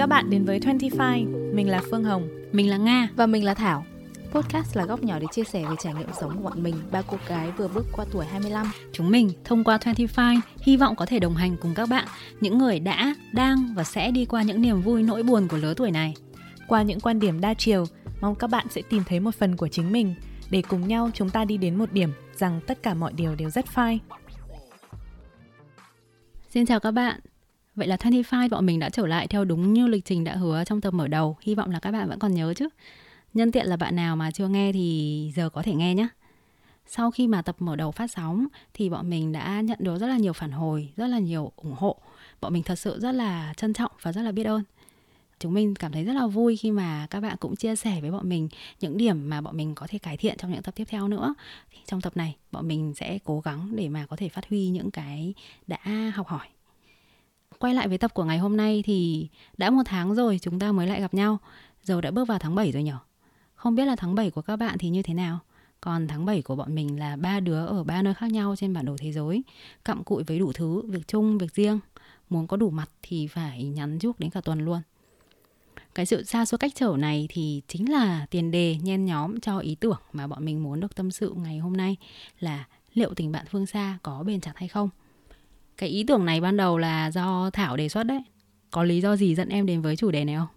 các bạn đến với 25. Mình là Phương Hồng. Mình là Nga. Và mình là Thảo. Podcast là góc nhỏ để chia sẻ về trải nghiệm sống của bọn mình, ba cô gái vừa bước qua tuổi 25. Chúng mình thông qua 25 hy vọng có thể đồng hành cùng các bạn, những người đã, đang và sẽ đi qua những niềm vui nỗi buồn của lứa tuổi này. Qua những quan điểm đa chiều, mong các bạn sẽ tìm thấy một phần của chính mình để cùng nhau chúng ta đi đến một điểm rằng tất cả mọi điều đều rất fine. Xin chào các bạn. Vậy là 25 bọn mình đã trở lại theo đúng như lịch trình đã hứa trong tập mở đầu. Hy vọng là các bạn vẫn còn nhớ chứ. Nhân tiện là bạn nào mà chưa nghe thì giờ có thể nghe nhé. Sau khi mà tập mở đầu phát sóng thì bọn mình đã nhận được rất là nhiều phản hồi, rất là nhiều ủng hộ. Bọn mình thật sự rất là trân trọng và rất là biết ơn. Chúng mình cảm thấy rất là vui khi mà các bạn cũng chia sẻ với bọn mình những điểm mà bọn mình có thể cải thiện trong những tập tiếp theo nữa. Trong tập này, bọn mình sẽ cố gắng để mà có thể phát huy những cái đã học hỏi quay lại với tập của ngày hôm nay thì đã một tháng rồi chúng ta mới lại gặp nhau. Giờ đã bước vào tháng 7 rồi nhở? Không biết là tháng 7 của các bạn thì như thế nào? Còn tháng 7 của bọn mình là ba đứa ở ba nơi khác nhau trên bản đồ thế giới, cặm cụi với đủ thứ, việc chung, việc riêng. Muốn có đủ mặt thì phải nhắn giúp đến cả tuần luôn. Cái sự xa xôi cách trở này thì chính là tiền đề nhen nhóm cho ý tưởng mà bọn mình muốn được tâm sự ngày hôm nay là liệu tình bạn phương xa có bền chặt hay không. Cái ý tưởng này ban đầu là do Thảo đề xuất đấy. Có lý do gì dẫn em đến với chủ đề này không?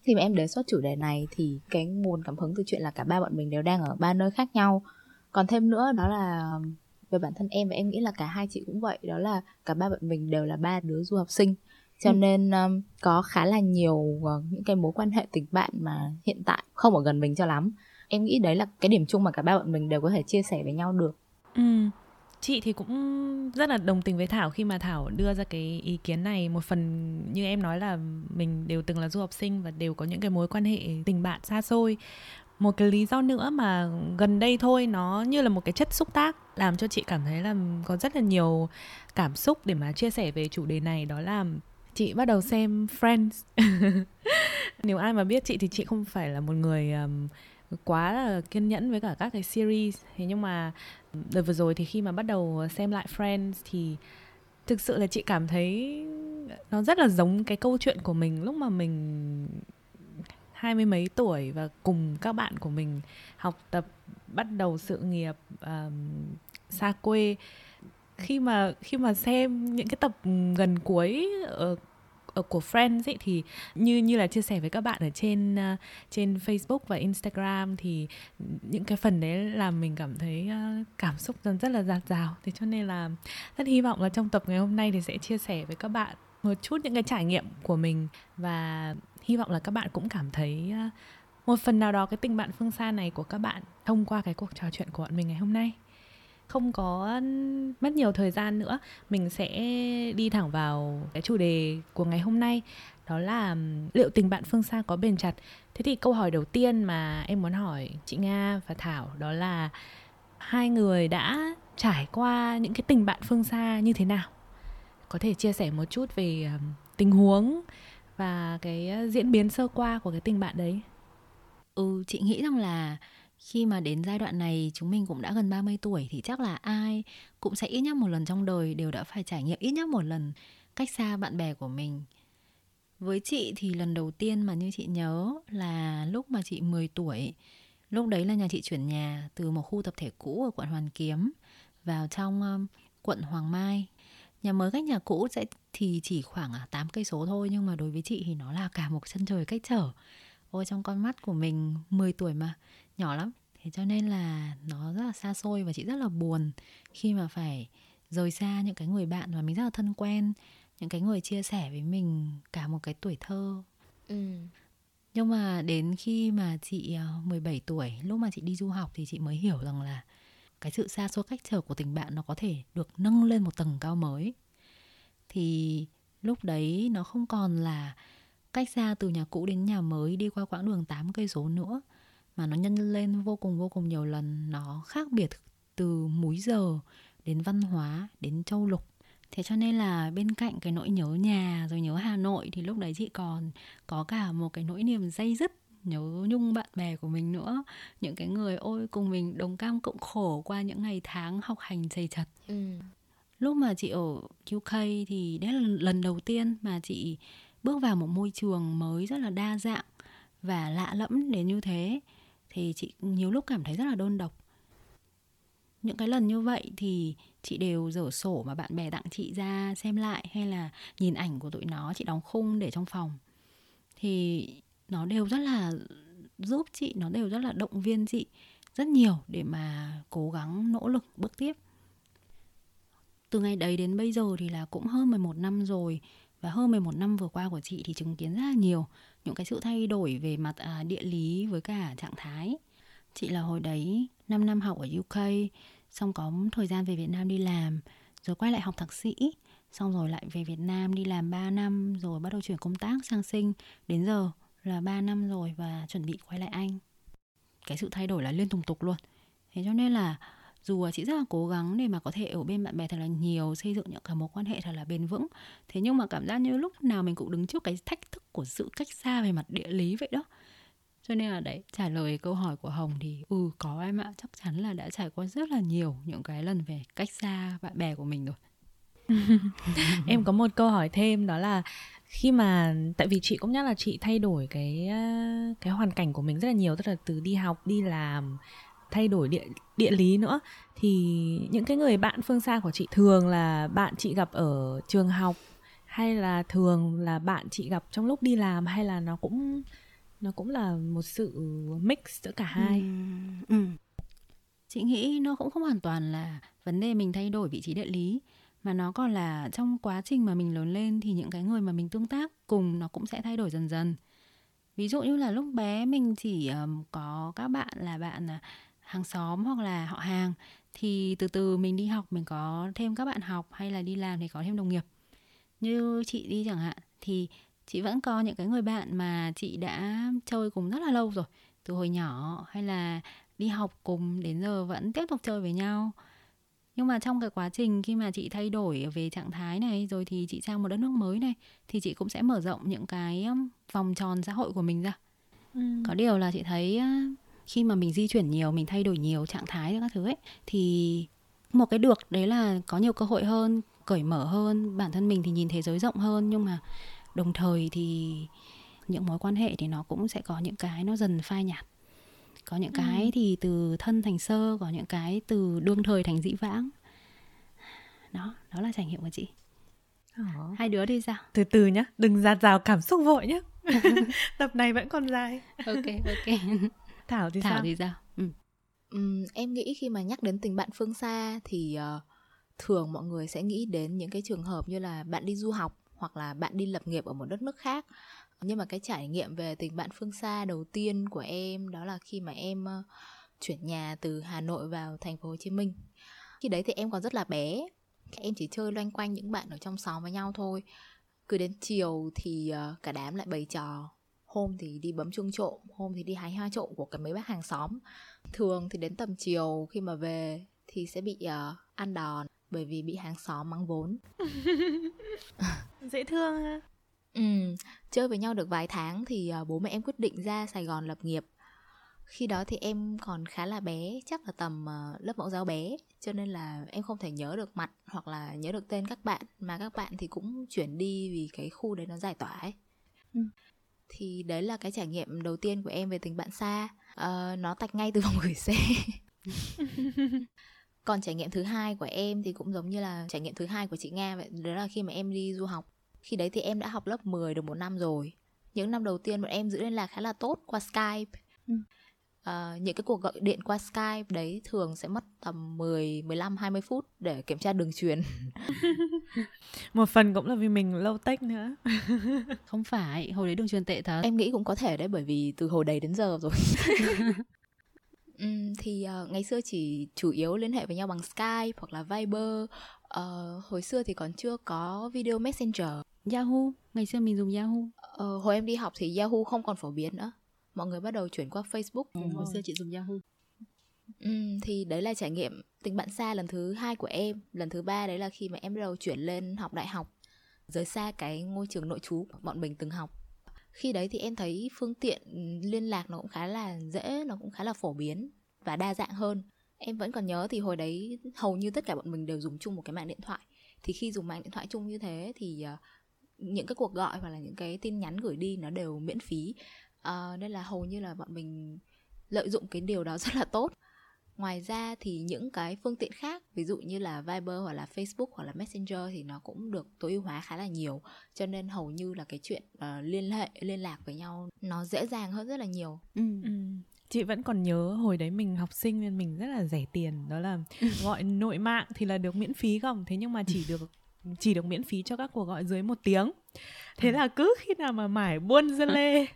Khi mà em đề xuất chủ đề này thì cái nguồn cảm hứng từ chuyện là cả ba bọn mình đều đang ở ba nơi khác nhau. Còn thêm nữa đó là về bản thân em và em nghĩ là cả hai chị cũng vậy đó là cả ba bọn mình đều là ba đứa du học sinh cho ừ. nên um, có khá là nhiều uh, những cái mối quan hệ tình bạn mà hiện tại không ở gần mình cho lắm em nghĩ đấy là cái điểm chung mà cả ba bọn mình đều có thể chia sẻ với nhau được ừ chị thì cũng rất là đồng tình với thảo khi mà thảo đưa ra cái ý kiến này. Một phần như em nói là mình đều từng là du học sinh và đều có những cái mối quan hệ tình bạn xa xôi. Một cái lý do nữa mà gần đây thôi nó như là một cái chất xúc tác làm cho chị cảm thấy là có rất là nhiều cảm xúc để mà chia sẻ về chủ đề này. Đó là chị bắt đầu xem Friends. Nếu ai mà biết chị thì chị không phải là một người um, quá là kiên nhẫn với cả các cái series. Thế nhưng mà đợt vừa rồi thì khi mà bắt đầu xem lại Friends thì thực sự là chị cảm thấy nó rất là giống cái câu chuyện của mình lúc mà mình hai mươi mấy tuổi và cùng các bạn của mình học tập bắt đầu sự nghiệp um, xa quê. Khi mà khi mà xem những cái tập gần cuối ở Ờ, của Friends ấy thì như như là chia sẻ với các bạn ở trên uh, trên Facebook và Instagram thì những cái phần đấy làm mình cảm thấy uh, cảm xúc dần rất là dạt dào. Thế cho nên là rất hy vọng là trong tập ngày hôm nay thì sẽ chia sẻ với các bạn một chút những cái trải nghiệm của mình. Và hy vọng là các bạn cũng cảm thấy uh, một phần nào đó cái tình bạn phương xa này của các bạn thông qua cái cuộc trò chuyện của bọn mình ngày hôm nay không có mất nhiều thời gian nữa, mình sẽ đi thẳng vào cái chủ đề của ngày hôm nay, đó là liệu tình bạn phương xa có bền chặt? Thế thì câu hỏi đầu tiên mà em muốn hỏi chị nga và thảo đó là hai người đã trải qua những cái tình bạn phương xa như thế nào? Có thể chia sẻ một chút về tình huống và cái diễn biến sơ qua của cái tình bạn đấy. Ừ chị nghĩ rằng là khi mà đến giai đoạn này chúng mình cũng đã gần 30 tuổi thì chắc là ai cũng sẽ ít nhất một lần trong đời đều đã phải trải nghiệm ít nhất một lần cách xa bạn bè của mình. Với chị thì lần đầu tiên mà như chị nhớ là lúc mà chị 10 tuổi. Lúc đấy là nhà chị chuyển nhà từ một khu tập thể cũ ở quận Hoàn Kiếm vào trong um, quận Hoàng Mai. Nhà mới cách nhà cũ sẽ thì chỉ khoảng à, 8 cây số thôi nhưng mà đối với chị thì nó là cả một chân trời cách trở. Ôi trong con mắt của mình 10 tuổi mà nhỏ lắm. Thế cho nên là nó rất là xa xôi và chị rất là buồn khi mà phải rời xa những cái người bạn mà mình rất là thân quen những cái người chia sẻ với mình cả một cái tuổi thơ. Ừ. nhưng mà đến khi mà chị 17 ờ, tuổi lúc mà chị đi du học thì chị mới hiểu rằng là cái sự xa xôi cách trở của tình bạn nó có thể được nâng lên một tầng cao mới. Thì lúc đấy nó không còn là cách xa từ nhà cũ đến nhà mới đi qua quãng đường 8 cây số nữa mà nó nhân lên vô cùng vô cùng nhiều lần. Nó khác biệt từ múi giờ đến văn hóa đến châu lục. Thế cho nên là bên cạnh cái nỗi nhớ nhà rồi nhớ hà nội thì lúc đấy chị còn có cả một cái nỗi niềm dây dứt nhớ nhung bạn bè của mình nữa. Những cái người ôi cùng mình đồng cam cộng khổ qua những ngày tháng học hành dày chặt ừ. lúc mà chị ở UK thì đấy là lần đầu tiên mà chị bước vào một môi trường mới rất là đa dạng và lạ lẫm đến như thế thì chị nhiều lúc cảm thấy rất là đơn độc. Những cái lần như vậy thì chị đều dở sổ mà bạn bè tặng chị ra xem lại hay là nhìn ảnh của tụi nó, chị đóng khung để trong phòng. Thì nó đều rất là giúp chị, nó đều rất là động viên chị rất nhiều để mà cố gắng nỗ lực bước tiếp. Từ ngày đấy đến bây giờ thì là cũng hơn 11 năm rồi và hơn 11 năm vừa qua của chị thì chứng kiến rất là nhiều những cái sự thay đổi về mặt à, địa lý với cả trạng thái. Chị là hồi đấy 5 năm học ở UK, xong có thời gian về Việt Nam đi làm, rồi quay lại học thạc sĩ, xong rồi lại về Việt Nam đi làm 3 năm rồi bắt đầu chuyển công tác sang sinh, đến giờ là 3 năm rồi và chuẩn bị quay lại Anh. Cái sự thay đổi là liên tục tục luôn. Thế cho nên là dù chị rất là cố gắng để mà có thể ở bên bạn bè thật là nhiều, xây dựng những cái mối quan hệ thật là bền vững. Thế nhưng mà cảm giác như lúc nào mình cũng đứng trước cái thách thức của sự cách xa về mặt địa lý vậy đó. Cho nên là đấy, trả lời câu hỏi của hồng thì ừ có em ạ, chắc chắn là đã trải qua rất là nhiều những cái lần về cách xa bạn bè của mình rồi. Em có một câu hỏi thêm, đó là khi mà, tại vì chị cũng nhắc là chị thay đổi cái ờ, cái hoàn cảnh của mình rất là nhiều, tức là từ đi học, đi làm thay đổi địa địa lý nữa thì những cái người bạn phương xa của chị thường là bạn chị gặp ở trường học hay là thường là bạn chị gặp trong lúc đi làm hay là nó cũng nó cũng là một sự mix giữa cả hai ừ. Ừ. chị nghĩ nó cũng không hoàn toàn là vấn đề mình thay đổi vị trí địa lý mà nó còn là trong quá trình mà mình lớn lên thì những cái người mà mình tương tác cùng nó cũng sẽ thay đổi dần dần ví dụ như là lúc bé mình chỉ um, có các bạn là bạn uh, hàng xóm hoặc là họ hàng thì từ từ mình đi học mình có thêm các bạn học hay là đi làm thì có thêm đồng nghiệp. Như chị đi chẳng hạn thì chị vẫn có những cái người bạn mà chị đã chơi cùng rất là lâu rồi từ hồi nhỏ hay là đi học cùng đến giờ vẫn tiếp tục chơi với nhau. Nhưng mà trong cái quá trình khi mà chị thay đổi về trạng thái này rồi thì chị sang một đất nước mới này thì chị cũng sẽ mở rộng những cái vòng tròn xã hội của mình ra. Ừ. có điều là chị thấy khi mà mình di chuyển nhiều mình thay đổi nhiều trạng thái các thứ ấy thì một cái được đấy là có nhiều cơ hội hơn cởi mở hơn bản thân mình thì nhìn thế giới rộng hơn. Nhưng mà đồng thời thì những mối quan hệ thì nó cũng sẽ có những cái nó dần phai nhạt. Có những cái ừ. thì từ thân thành sơ có những cái từ đương thời thành dĩ vãng. Đó đó là trải nghiệm của chị. Ồ. hai đứa đi sao? Từ từ nhá đừng giạt rào cảm xúc vội nhá. Tập này vẫn còn dài. Ok ok Thảo thì Thảo sao? thì sao? Ừ. Um, em nghĩ khi mà nhắc đến tình bạn phương xa thì uh, thường mọi người sẽ nghĩ đến những cái trường hợp như là bạn đi du học hoặc là bạn đi lập nghiệp ở một đất nước khác nhưng mà cái trải nghiệm về tình bạn phương xa đầu tiên của em đó là khi mà em uh, chuyển nhà từ Hà Nội vào thành phố Hồ Chí Minh khi đấy thì em còn rất là bé em chỉ chơi loanh quanh những bạn ở trong xóm với nhau thôi cứ đến chiều thì uh, cả đám lại bày trò hôm thì đi bấm chuông trộm hôm thì đi hái hoa trộm của cái mấy bác hàng xóm. Thường thì đến tầm chiều khi mà về thì sẽ bị uh, ăn đòn bởi vì bị hàng xóm mắng vốn. Dễ thương ha. Ừ chơi với nhau được vài tháng thì uh, bố mẹ em quyết định ra sài gòn lập nghiệp. Khi đó thì em còn khá là bé chắc là tầm uh, lớp mẫu giáo bé cho nên là em không thể nhớ được mặt hoặc là nhớ được tên các bạn mà các bạn thì cũng chuyển đi vì cái khu đấy nó giải tỏa ấy. Ừ thì đấy là cái trải nghiệm đầu tiên của em về tình bạn xa. Uh, nó tạch ngay từ vòng gửi xe. Còn trải nghiệm thứ hai của em thì cũng giống như là trải nghiệm thứ hai của chị nga vậy đó là khi mà em đi du học. Khi đấy thì em đã học lớp 10 được một năm rồi. Những năm đầu tiên bọn em giữ liên lạc khá là tốt qua skype. Ừ. Uh, những cái cuộc gọi điện qua Skype đấy thường sẽ mất tầm 10, 15, 20 phút để kiểm tra đường truyền. Một phần cũng là vì mình lâu tech nữa. Không phải, hồi đấy đường truyền tệ thật. Em nghĩ cũng có thể đấy bởi vì từ hồi đấy đến giờ rồi. um, thì uh, ngày xưa chỉ chủ yếu liên hệ với nhau bằng Skype hoặc là Viber. Uh, hồi xưa thì còn chưa có video messenger. Yahoo, ngày xưa mình dùng Yahoo. Uh, hồi em đi học thì Yahoo không còn phổ biến nữa mọi người bắt đầu chuyển qua Facebook. Ừ, hồi xưa chị dùng Yahoo. Ừ, thì đấy là trải nghiệm tình bạn xa lần thứ hai của em. Lần thứ ba đấy là khi mà em bắt đầu chuyển lên học đại học rời xa cái ngôi trường nội trú bọn mình từng học. Khi đấy thì em thấy phương tiện liên lạc nó cũng khá là dễ nó cũng khá là phổ biến và đa dạng hơn. Em vẫn còn nhớ thì hồi đấy hầu như tất cả bọn mình đều dùng chung một cái mạng điện thoại. Thì khi dùng mạng điện thoại chung như thế thì uh, những cái cuộc gọi hoặc là những cái tin nhắn gửi đi nó đều miễn phí uh, nên là hầu như là bọn mình lợi dụng cái điều đó rất là tốt ngoài ra thì những cái phương tiện khác ví dụ như là Viber hoặc là Facebook hoặc là Messenger thì nó cũng được tối ưu hóa khá là nhiều cho nên hầu như là cái chuyện uh, liên hệ liên lạc với nhau nó dễ dàng hơn rất là nhiều ừ. Ừ. chị vẫn còn nhớ hồi đấy mình học sinh nên mình rất là rẻ tiền đó là gọi nội mạng thì là được miễn phí không thế nhưng mà chỉ được chỉ được miễn phí cho các cuộc gọi dưới một tiếng thế ừ. là cứ khi nào mà mải buôn dưa lê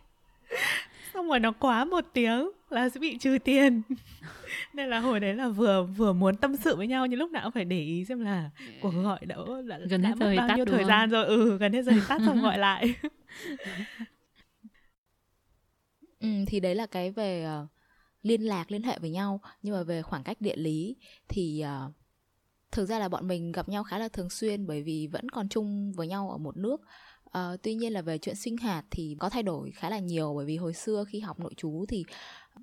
xong rồi nó quá một tiếng là sẽ bị trừ tiền. Nên là hồi đấy là vừa vừa muốn tâm sự với nhau nhưng lúc nào cũng phải để ý xem là cuộc gọi đã đã, gần đã hết mất bao nhiêu thời gian rồi? Ừ gần hết giờ tắt xong gọi lại. Ừ, thì đấy là cái về uh, liên lạc liên hệ với nhau. Nhưng mà về khoảng cách địa lý thì uh, thực ra là bọn mình gặp nhau khá là thường xuyên bởi vì vẫn còn chung với nhau ở một nước Uh, tuy nhiên là về chuyện sinh hoạt thì có thay đổi khá là nhiều bởi vì hồi xưa khi học nội trú thì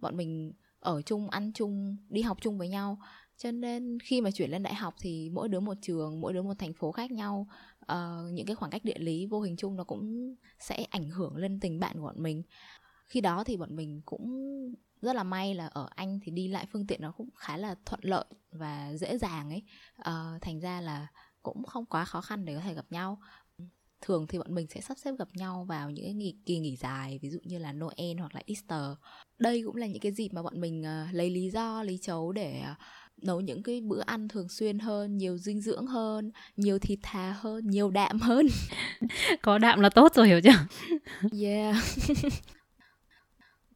bọn mình ở chung ăn chung đi học chung với nhau. Cho nên khi mà chuyển lên đại học thì mỗi đứa một trường mỗi đứa một thành phố khác nhau. Uh, những cái khoảng cách địa lý vô hình chung nó cũng sẽ ảnh hưởng lên tình bạn của bọn mình. Khi đó thì bọn mình cũng rất là may là ở anh thì đi lại phương tiện nó cũng khá là thuận lợi và dễ dàng ấy. Uh, thành ra là cũng không quá khó khăn để có thể gặp nhau thường thì bọn mình sẽ sắp xếp gặp nhau vào những cái kỳ nghỉ dài ví dụ như là Noel hoặc là Easter. Đây cũng là những cái dịp mà bọn mình uh, lấy lý do lý chấu để uh, nấu những cái bữa ăn thường xuyên hơn nhiều dinh dưỡng hơn nhiều thịt thà hơn nhiều đạm hơn. Có đạm là tốt rồi hiểu chưa? Yeah.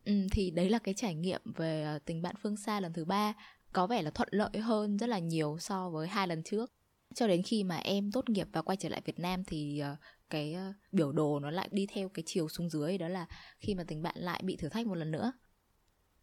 Ừ, thì đấy là cái trải nghiệm về uh, tình bạn phương xa lần thứ ba. Có vẻ là thuận lợi hơn rất là nhiều so với hai lần trước. Cho đến khi mà em tốt nghiệp và quay trở lại Việt Nam thì cái ờ, biểu đồ nó lại đi theo cái chiều xuống dưới đó là khi mà tình bạn lại bị thử thách một lần nữa.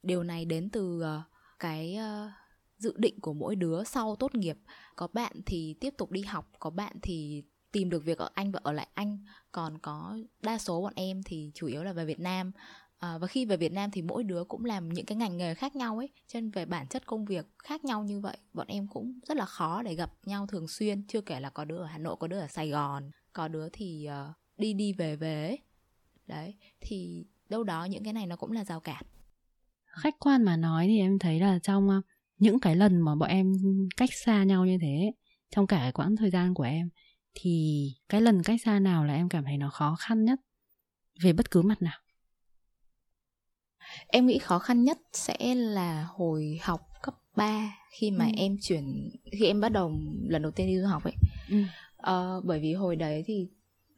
Điều này đến từ ờ, cái ờ, dự định của mỗi đứa sau tốt nghiệp. Có bạn thì tiếp tục đi học có bạn thì tìm được việc ở anh và ở lại anh. Còn có đa số bọn em thì chủ yếu là về việt nam. À, và khi về việt nam thì mỗi đứa cũng làm những cái ngành nghề khác nhau ấy. Cho nên về bản chất công việc khác nhau như vậy bọn em cũng rất là khó để gặp nhau thường xuyên. Chưa kể là có đứa ở hà nội có đứa ở sài gòn có đứa thì uh, đi đi về về ấy. đấy thì đâu đó những cái này nó cũng là rào cản khách quan mà nói thì em thấy là trong uh, những cái lần mà bọn em cách xa nhau như thế trong cả quãng thời gian của em thì cái lần cách xa nào là em cảm thấy nó khó khăn nhất về bất cứ mặt nào em nghĩ khó khăn nhất sẽ là hồi học cấp 3 khi mà ừ. em chuyển khi em bắt đầu lần đầu tiên đi du học ấy ừ. Ờ, bởi vì hồi đấy thì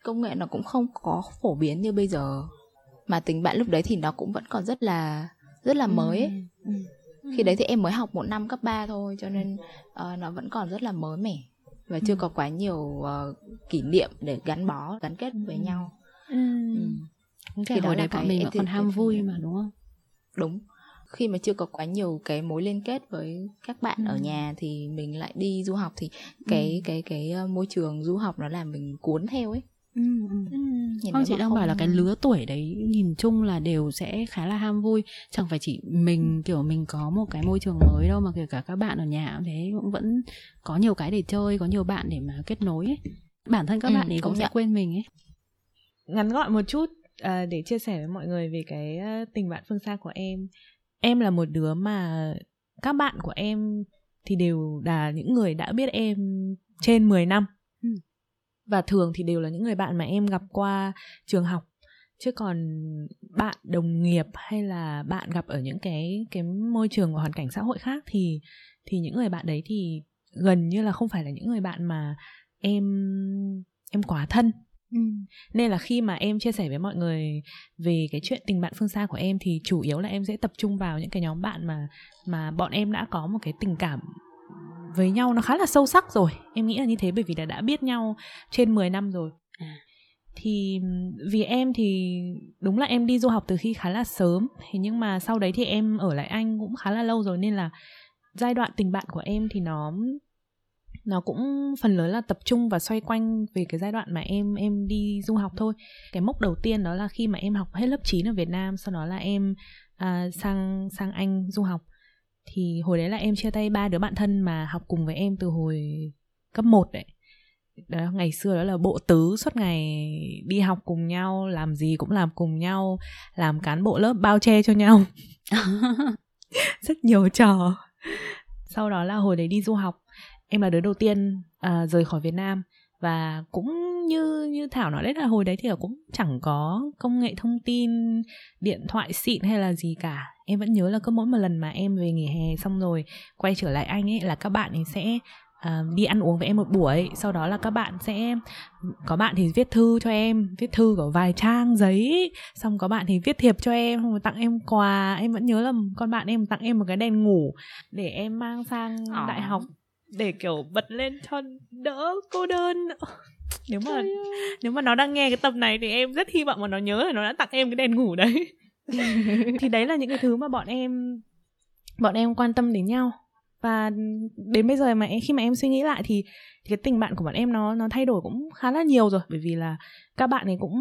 công nghệ nó cũng không có phổ biến như bây giờ mà tình bạn lúc đấy thì nó cũng vẫn còn rất là rất là mới ấy. Ừ. Ừ. khi đấy thì em mới học một năm cấp 3 thôi cho nên uh, nó vẫn còn rất là mới mẻ và chưa ừ. có quá nhiều uh, kỷ niệm để gắn bó gắn kết với ừ. nhau ừ. Ừ. thì đó là bọn mình vẫn còn ham vui mà đúng không đúng khi mà chưa có quá nhiều cái mối liên kết với các bạn ừ. ở nhà thì mình lại đi du học thì cái ừ. cái cái, cái môi trường du học nó làm mình cuốn theo ấy Ừ, ừ. Không chị đang bảo là cái lứa tuổi đấy nhìn chung là đều sẽ khá là ham vui Chẳng phải chỉ mình kiểu mình có một cái môi trường mới đâu Mà kể cả các bạn ở nhà cũng thế cũng vẫn có nhiều cái để chơi, có nhiều bạn để mà kết nối ấy Bản thân các ừ, bạn ấy cũng sẽ quên mình ấy Ngắn gọn một chút à, để chia sẻ với mọi người về cái tình bạn phương xa của em Em là một đứa mà các bạn của em thì đều là những người đã biết em trên 10 năm. Và thường thì đều là những người bạn mà em gặp qua trường học. Chứ còn bạn đồng nghiệp hay là bạn gặp ở những cái cái môi trường và hoàn cảnh xã hội khác thì thì những người bạn đấy thì gần như là không phải là những người bạn mà em em quá thân Ừ. nên là khi mà em chia sẻ với mọi người về cái chuyện tình bạn phương xa của em thì chủ yếu là em sẽ tập trung vào những cái nhóm bạn mà mà bọn em đã có một cái tình cảm với nhau nó khá là sâu sắc rồi em nghĩ là như thế bởi vì đã đã biết nhau trên 10 năm rồi à. thì vì em thì đúng là em đi du học từ khi khá là sớm thế nhưng mà sau đấy thì em ở lại anh cũng khá là lâu rồi nên là giai đoạn tình bạn của em thì nó nó cũng phần lớn là tập trung và xoay quanh về cái giai đoạn mà em em đi du học thôi. Cái mốc đầu tiên đó là khi mà em học hết lớp 9 ở Việt Nam sau đó là em à, sang sang Anh du học. Thì hồi đấy là em chia tay ba đứa bạn thân mà học cùng với em từ hồi cấp 1 đấy. Đó ngày xưa đó là bộ tứ suốt ngày đi học cùng nhau làm gì cũng làm cùng nhau làm cán bộ lớp bao che cho nhau. Rất nhiều trò. Sau đó là hồi đấy đi du học em là đứa đầu tiên uh, rời khỏi Việt Nam và cũng như như Thảo nói đấy là hồi đấy thì cũng chẳng có công nghệ thông tin điện thoại xịn hay là gì cả. Em vẫn nhớ là cứ mỗi một lần mà em về nghỉ hè xong rồi quay trở lại anh ấy là các bạn ấy sẽ uh, đi ăn uống với em một buổi. Sau đó là các bạn sẽ có bạn thì viết thư cho em viết thư có vài trang giấy xong có bạn thì viết thiệp cho em xong rồi tặng em quà. Em vẫn nhớ là con bạn em tặng em một cái đèn ngủ để em mang sang oh. đại học để kiểu bật lên cho đỡ cô đơn nếu mà nếu mà nó đang nghe cái tập này thì em rất hy vọng mà nó nhớ là nó đã tặng em cái đèn ngủ đấy. Thì đấy là những cái thứ mà bọn em bọn em quan tâm đến nhau. Và đến bây giờ mà em, khi mà em suy nghĩ lại thì, thì cái tình bạn của bọn em nó nó thay đổi cũng khá là nhiều rồi. Bởi vì là các bạn ấy cũng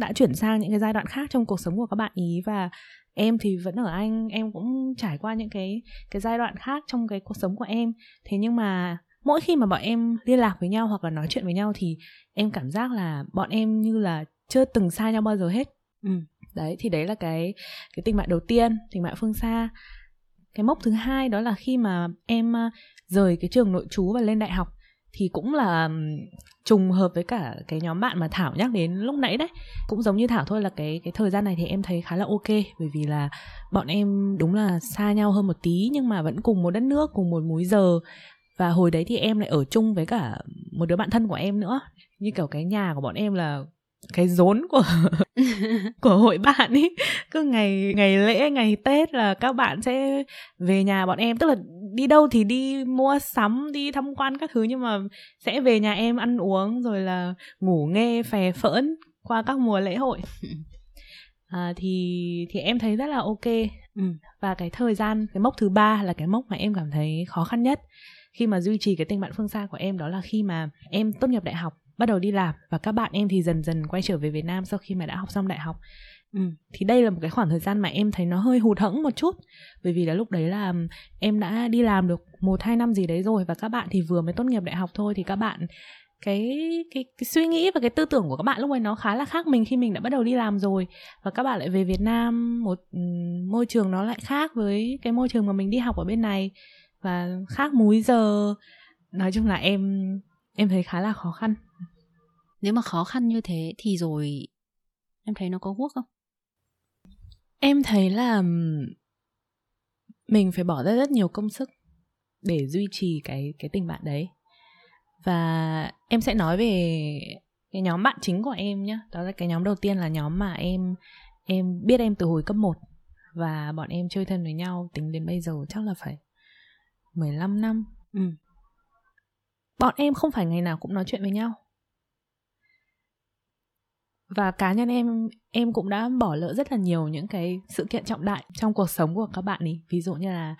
đã chuyển sang những cái giai đoạn khác trong cuộc sống của các bạn ý và em thì vẫn ở anh em cũng trải qua những cái cái giai đoạn khác trong cái cuộc sống của em. Thế nhưng mà mỗi khi mà bọn em liên lạc với nhau hoặc là nói chuyện với nhau thì em cảm giác là bọn em như là chưa từng xa nhau bao giờ hết. Ừ. đấy thì đấy là cái cái tình bạn đầu tiên tình bạn phương xa. Cái mốc thứ hai đó là khi mà em rời cái trường nội trú và lên đại học thì cũng là trùng hợp với cả cái nhóm bạn mà Thảo nhắc đến lúc nãy đấy. Cũng giống như Thảo thôi là cái cái thời gian này thì em thấy khá là ok bởi vì là bọn em đúng là xa nhau hơn một tí nhưng mà vẫn cùng một đất nước cùng một múi giờ. Và hồi đấy thì em lại ở chung với cả một đứa bạn thân của em nữa. Như kiểu cái nhà của bọn em là cái rốn của của hội bạn ấy cứ ngày ngày lễ ngày tết là các bạn sẽ về nhà bọn em. Tức là đi đâu thì đi mua sắm đi tham quan các thứ nhưng mà sẽ về nhà em ăn uống rồi là ngủ nghe phè phỡn qua các mùa lễ hội. À, thì thì em thấy rất là ok. Ừ. và cái thời gian cái mốc thứ ba là cái mốc mà em cảm thấy khó khăn nhất. Khi mà duy trì cái tình bạn phương xa của em đó là khi mà em tốt nghiệp đại học bắt đầu đi làm. Và các bạn em thì dần dần quay trở về Việt Nam sau khi mà đã học xong đại học Ừ. thì đây là một cái khoảng thời gian mà em thấy nó hơi hụt hẫng một chút. Bởi vì là lúc đấy là em đã đi làm được một, hai năm gì đấy rồi và các bạn thì vừa mới tốt nghiệp đại học thôi thì các bạn, cái cái cái suy nghĩ và cái tư tưởng của các bạn lúc ấy nó khá là khác mình khi mình đã bắt đầu đi làm rồi. Và các bạn lại về Việt Nam, một môi trường nó lại khác với cái môi trường mà mình đi học ở bên này. Và khác múi giờ. Nói chung là em em thấy khá là khó khăn. Nếu mà khó khăn như thế thì rồi, em thấy nó có quốc không? Em thấy là mình phải bỏ ra rất nhiều công sức để duy trì cái cái tình bạn đấy. Và em sẽ nói về cái nhóm bạn chính của em nhé đó là cái nhóm đầu tiên là nhóm mà em em biết em từ hồi cấp 1 và bọn em chơi thân với nhau tính đến bây giờ chắc là phải 15 năm. Ừ. bọn em không phải ngày nào cũng nói chuyện với nhau và cá nhân em em cũng đã bỏ lỡ rất là nhiều những cái sự kiện trọng đại trong cuộc sống của các bạn ấy ví dụ như là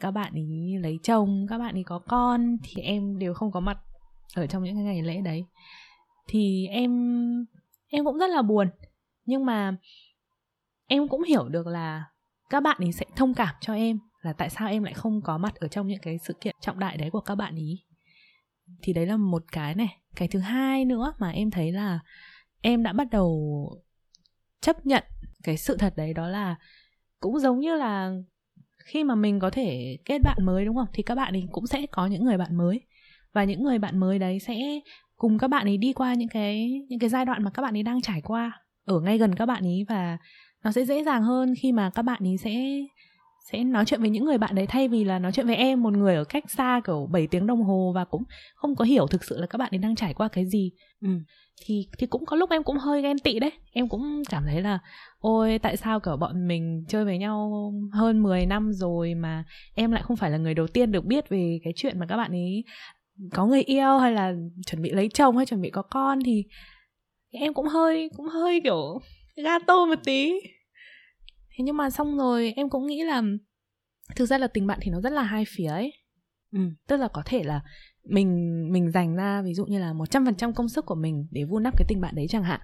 các bạn ấy lấy chồng, các bạn ấy có con, thì em đều không có mặt ở trong những cái ngày lễ đấy. Thì em em cũng rất là buồn. Nhưng mà em cũng hiểu được là các bạn ấy sẽ thông cảm cho em là tại sao em lại không có mặt ở trong những cái sự kiện trọng đại đấy của các bạn ý. Thì đấy là một cái này. Cái thứ hai nữa mà em thấy là em đã bắt đầu chấp nhận cái sự thật đấy, đó là cũng giống như là khi mà mình có thể kết bạn mới, đúng không? Thì các bạn ấy cũng sẽ có những người bạn mới. Và những người bạn mới đấy sẽ cùng các bạn ấy đi qua những cái những cái giai đoạn mà các bạn ấy đang trải qua ở ngay gần các bạn ấy. Và nó sẽ dễ dàng hơn khi mà các bạn ấy sẽ sẽ nói chuyện với những người bạn đấy thay vì là nói chuyện với em một người ở cách xa kiểu 7 tiếng đồng hồ và cũng không có hiểu thực sự là các bạn ấy đang trải qua cái gì. Ừ. thì thì cũng có lúc em cũng hơi ghen tị đấy. Em cũng cảm thấy là ôi tại sao kiểu bọn mình chơi với nhau hơn 10 năm rồi mà em lại không phải là người đầu tiên được biết về cái chuyện mà các bạn ấy có người yêu hay là chuẩn bị lấy chồng hay chuẩn bị có con? Thì em cũng hơi cũng hơi kiểu gato một tí thế nhưng mà xong rồi em cũng nghĩ là thực ra là tình bạn thì nó rất là hai phía ấy. Ừ, tức là có thể là mình mình dành ra ví dụ như là một trăm phần trăm công sức của mình để vun đắp cái tình bạn đấy chẳng hạn.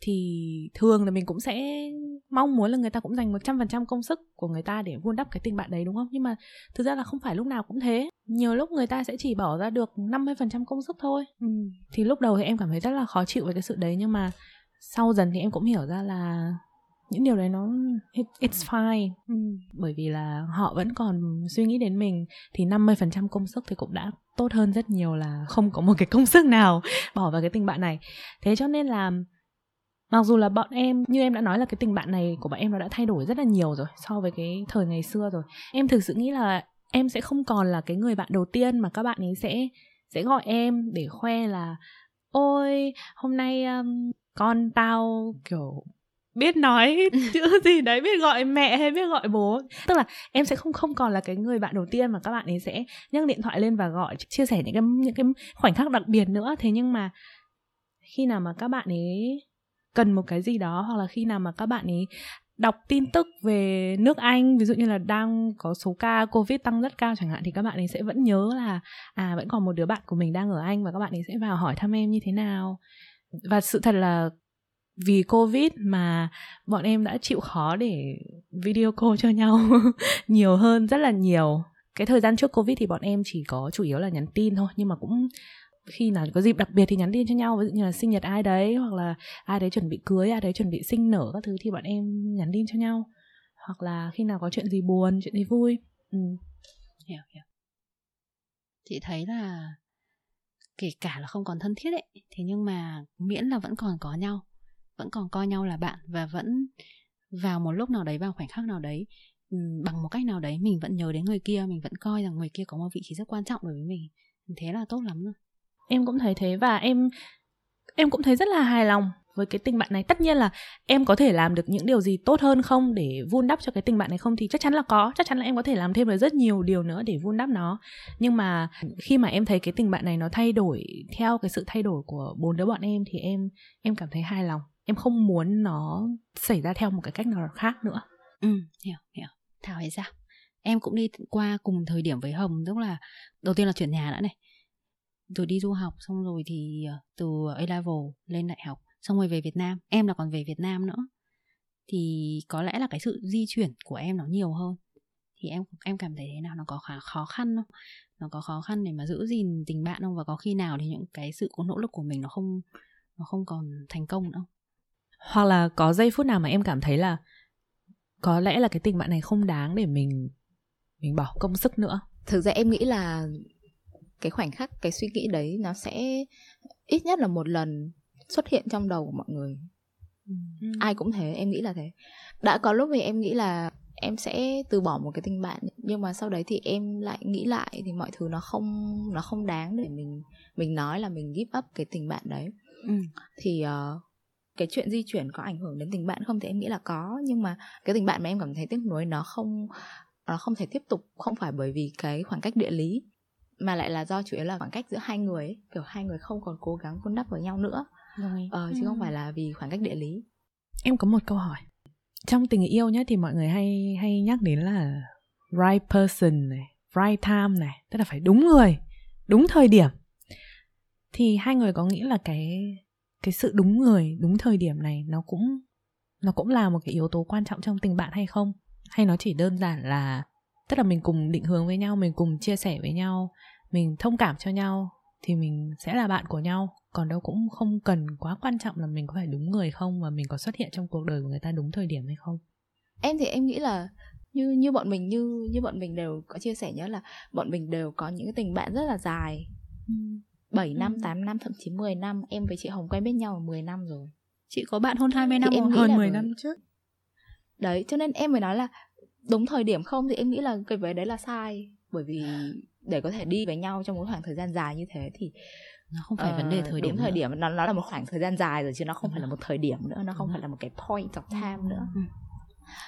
Thì thường là mình cũng sẽ mong muốn là người ta cũng dành một trăm phần trăm công sức của người ta để vun đắp cái tình bạn đấy đúng không? Nhưng mà thực ra là không phải lúc nào cũng thế. Nhiều lúc người ta sẽ chỉ bỏ ra được 50% công sức thôi. Ừ. thì lúc đầu thì em cảm thấy rất là khó chịu với cái sự đấy nhưng mà sau dần thì em cũng hiểu ra là những điều đấy nó it, it's fine. Ừ. bởi vì là họ vẫn còn suy nghĩ đến mình thì 50% công sức thì cũng đã tốt hơn rất nhiều là không có một cái công sức nào bỏ vào cái tình bạn này. Thế cho nên là mặc dù là bọn em như em đã nói là cái tình bạn này của bọn em nó đã thay đổi rất là nhiều rồi so với cái thời ngày xưa rồi. Em thực sự nghĩ là em sẽ không còn là cái người bạn đầu tiên mà các bạn ấy sẽ sẽ gọi em để khoe là ôi hôm nay um, con tao kiểu biết nói chữ gì đấy biết gọi mẹ hay biết gọi bố. Tức là em sẽ không không còn là cái người bạn đầu tiên mà các bạn ấy sẽ nhấc điện thoại lên và gọi chia sẻ những cái những cái khoảnh khắc đặc biệt nữa. Thế nhưng mà khi nào mà các bạn ấy cần một cái gì đó hoặc là khi nào mà các bạn ấy đọc tin tức về nước Anh ví dụ như là đang có số ca Covid tăng rất cao chẳng hạn thì các bạn ấy sẽ vẫn nhớ là à vẫn còn một đứa bạn của mình đang ở Anh và các bạn ấy sẽ vào hỏi thăm em như thế nào. Và sự thật là vì Covid mà bọn em đã chịu khó để video call cho nhau nhiều hơn, rất là nhiều. Cái thời gian trước Covid thì bọn em chỉ có chủ yếu là nhắn tin thôi, nhưng mà cũng khi nào có dịp đặc biệt thì nhắn tin cho nhau, ví dụ như là sinh nhật ai đấy, hoặc là ai đấy chuẩn bị cưới, ai đấy chuẩn bị sinh nở các thứ thì bọn em nhắn tin cho nhau. Hoặc là khi nào có chuyện gì buồn, chuyện gì vui. Ừ. hiểu hiểu. Chị thấy là kể cả là không còn thân thiết ấy, thế nhưng mà miễn là vẫn còn có nhau vẫn còn coi nhau là bạn và vẫn vào một lúc nào đấy, vào khoảnh khắc nào đấy bằng một cách nào đấy, mình vẫn nhớ đến người kia, mình vẫn coi rằng người kia có một vị trí rất quan trọng đối với mình. Thế là tốt lắm rồi. Em cũng thấy thế và em em cũng thấy rất là hài lòng với cái tình bạn này. Tất nhiên là em có thể làm được những điều gì tốt hơn không để vun đắp cho cái tình bạn này không thì chắc chắn là có. Chắc chắn là em có thể làm thêm được rất nhiều điều nữa để vun đắp nó. Nhưng mà khi mà em thấy cái tình bạn này nó thay đổi theo cái sự thay đổi của bốn đứa bọn em thì em em cảm thấy hài lòng em không muốn nó xảy ra theo một cái cách nào khác nữa. Ừ hiểu hiểu. Thảo hay sao? Em cũng đi qua cùng thời điểm với hồng, tức là đầu tiên là chuyển nhà đã này. Rồi đi du học, xong rồi thì ờ, từ A level lên đại học, xong rồi về Việt Nam. Em là còn về Việt Nam nữa. Thì có lẽ là cái sự di chuyển của em nó nhiều hơn. Thì em em cảm thấy thế nào? Nó có khá khó khăn không? Nó có khó khăn để mà giữ gìn tình bạn không? Và có khi nào thì những cái sự có nỗ lực của mình nó không nó không còn thành công nữa không? Hoặc là có giây phút nào mà em cảm thấy là có lẽ là cái tình bạn này không đáng để mình mình bỏ công sức nữa? Thực ra em nghĩ là cái khoảnh khắc cái suy nghĩ đấy nó sẽ ít nhất là một lần xuất hiện trong đầu của mọi người. Ai cũng thế em nghĩ là thế. Đã có lúc thì em nghĩ là em sẽ từ bỏ một cái tình bạn nhưng mà sau đấy thì em lại nghĩ lại thì mọi thứ nó không nó không đáng để mình mình nói là mình give up cái tình bạn đấy. Ừ. thì uh, cái chuyện di chuyển có ảnh hưởng đến tình bạn không thì em nghĩ là có nhưng mà cái tình bạn mà em cảm thấy tiếc nuối nó không nó không thể tiếp tục không phải bởi vì cái khoảng cách địa lý mà lại là do chủ yếu là khoảng cách giữa hai người ấy. kiểu hai người không còn cố gắng vun đắp với nhau nữa. Rồi. Ờ, chứ không phải là vì khoảng cách địa lý. Em có một câu hỏi. Trong tình yêu nhé thì mọi người hay hay nhắc đến là right person này right time này tức là phải đúng người đúng thời điểm. Thì hai người có nghĩ là cái cái sự đúng người đúng thời điểm này nó cũng nó cũng là một cái yếu tố quan trọng trong tình bạn hay không? Hay nó chỉ đơn giản là tức là mình cùng định hướng với nhau mình cùng chia sẻ với nhau mình thông cảm cho nhau thì mình sẽ là bạn của nhau. Còn đâu cũng không cần quá quan trọng là mình có phải đúng người không và mình có xuất hiện trong cuộc đời của người ta đúng thời điểm hay không. Em thì em nghĩ là như như bọn mình như như bọn mình đều có chia sẻ nhớ là bọn mình đều có những cái tình bạn rất là dài. Ừ. 7 năm, Ừ. 8 năm, thậm chí 10 năm. Em với chị Hồng quen biết nhau 10 năm rồi. Chị có bạn hơn 20 năm Thì em rồi hơn là 10 bởi- năm trước. Đấy, cho nên em mới nói là Đúng thời điểm không thì em nghĩ là cái vế đấy là sai. Bởi vì để có thể đi với nhau trong một khoảng thời gian dài như thế thì nó không phải ờ, vấn đề thời điểm thời điểm. Nó nó là một khoảng thời gian dài rồi chứ nó không Đúng phải là một thời điểm nữa. Nó không Đúng phải là một cái point of time nữa. Ừ.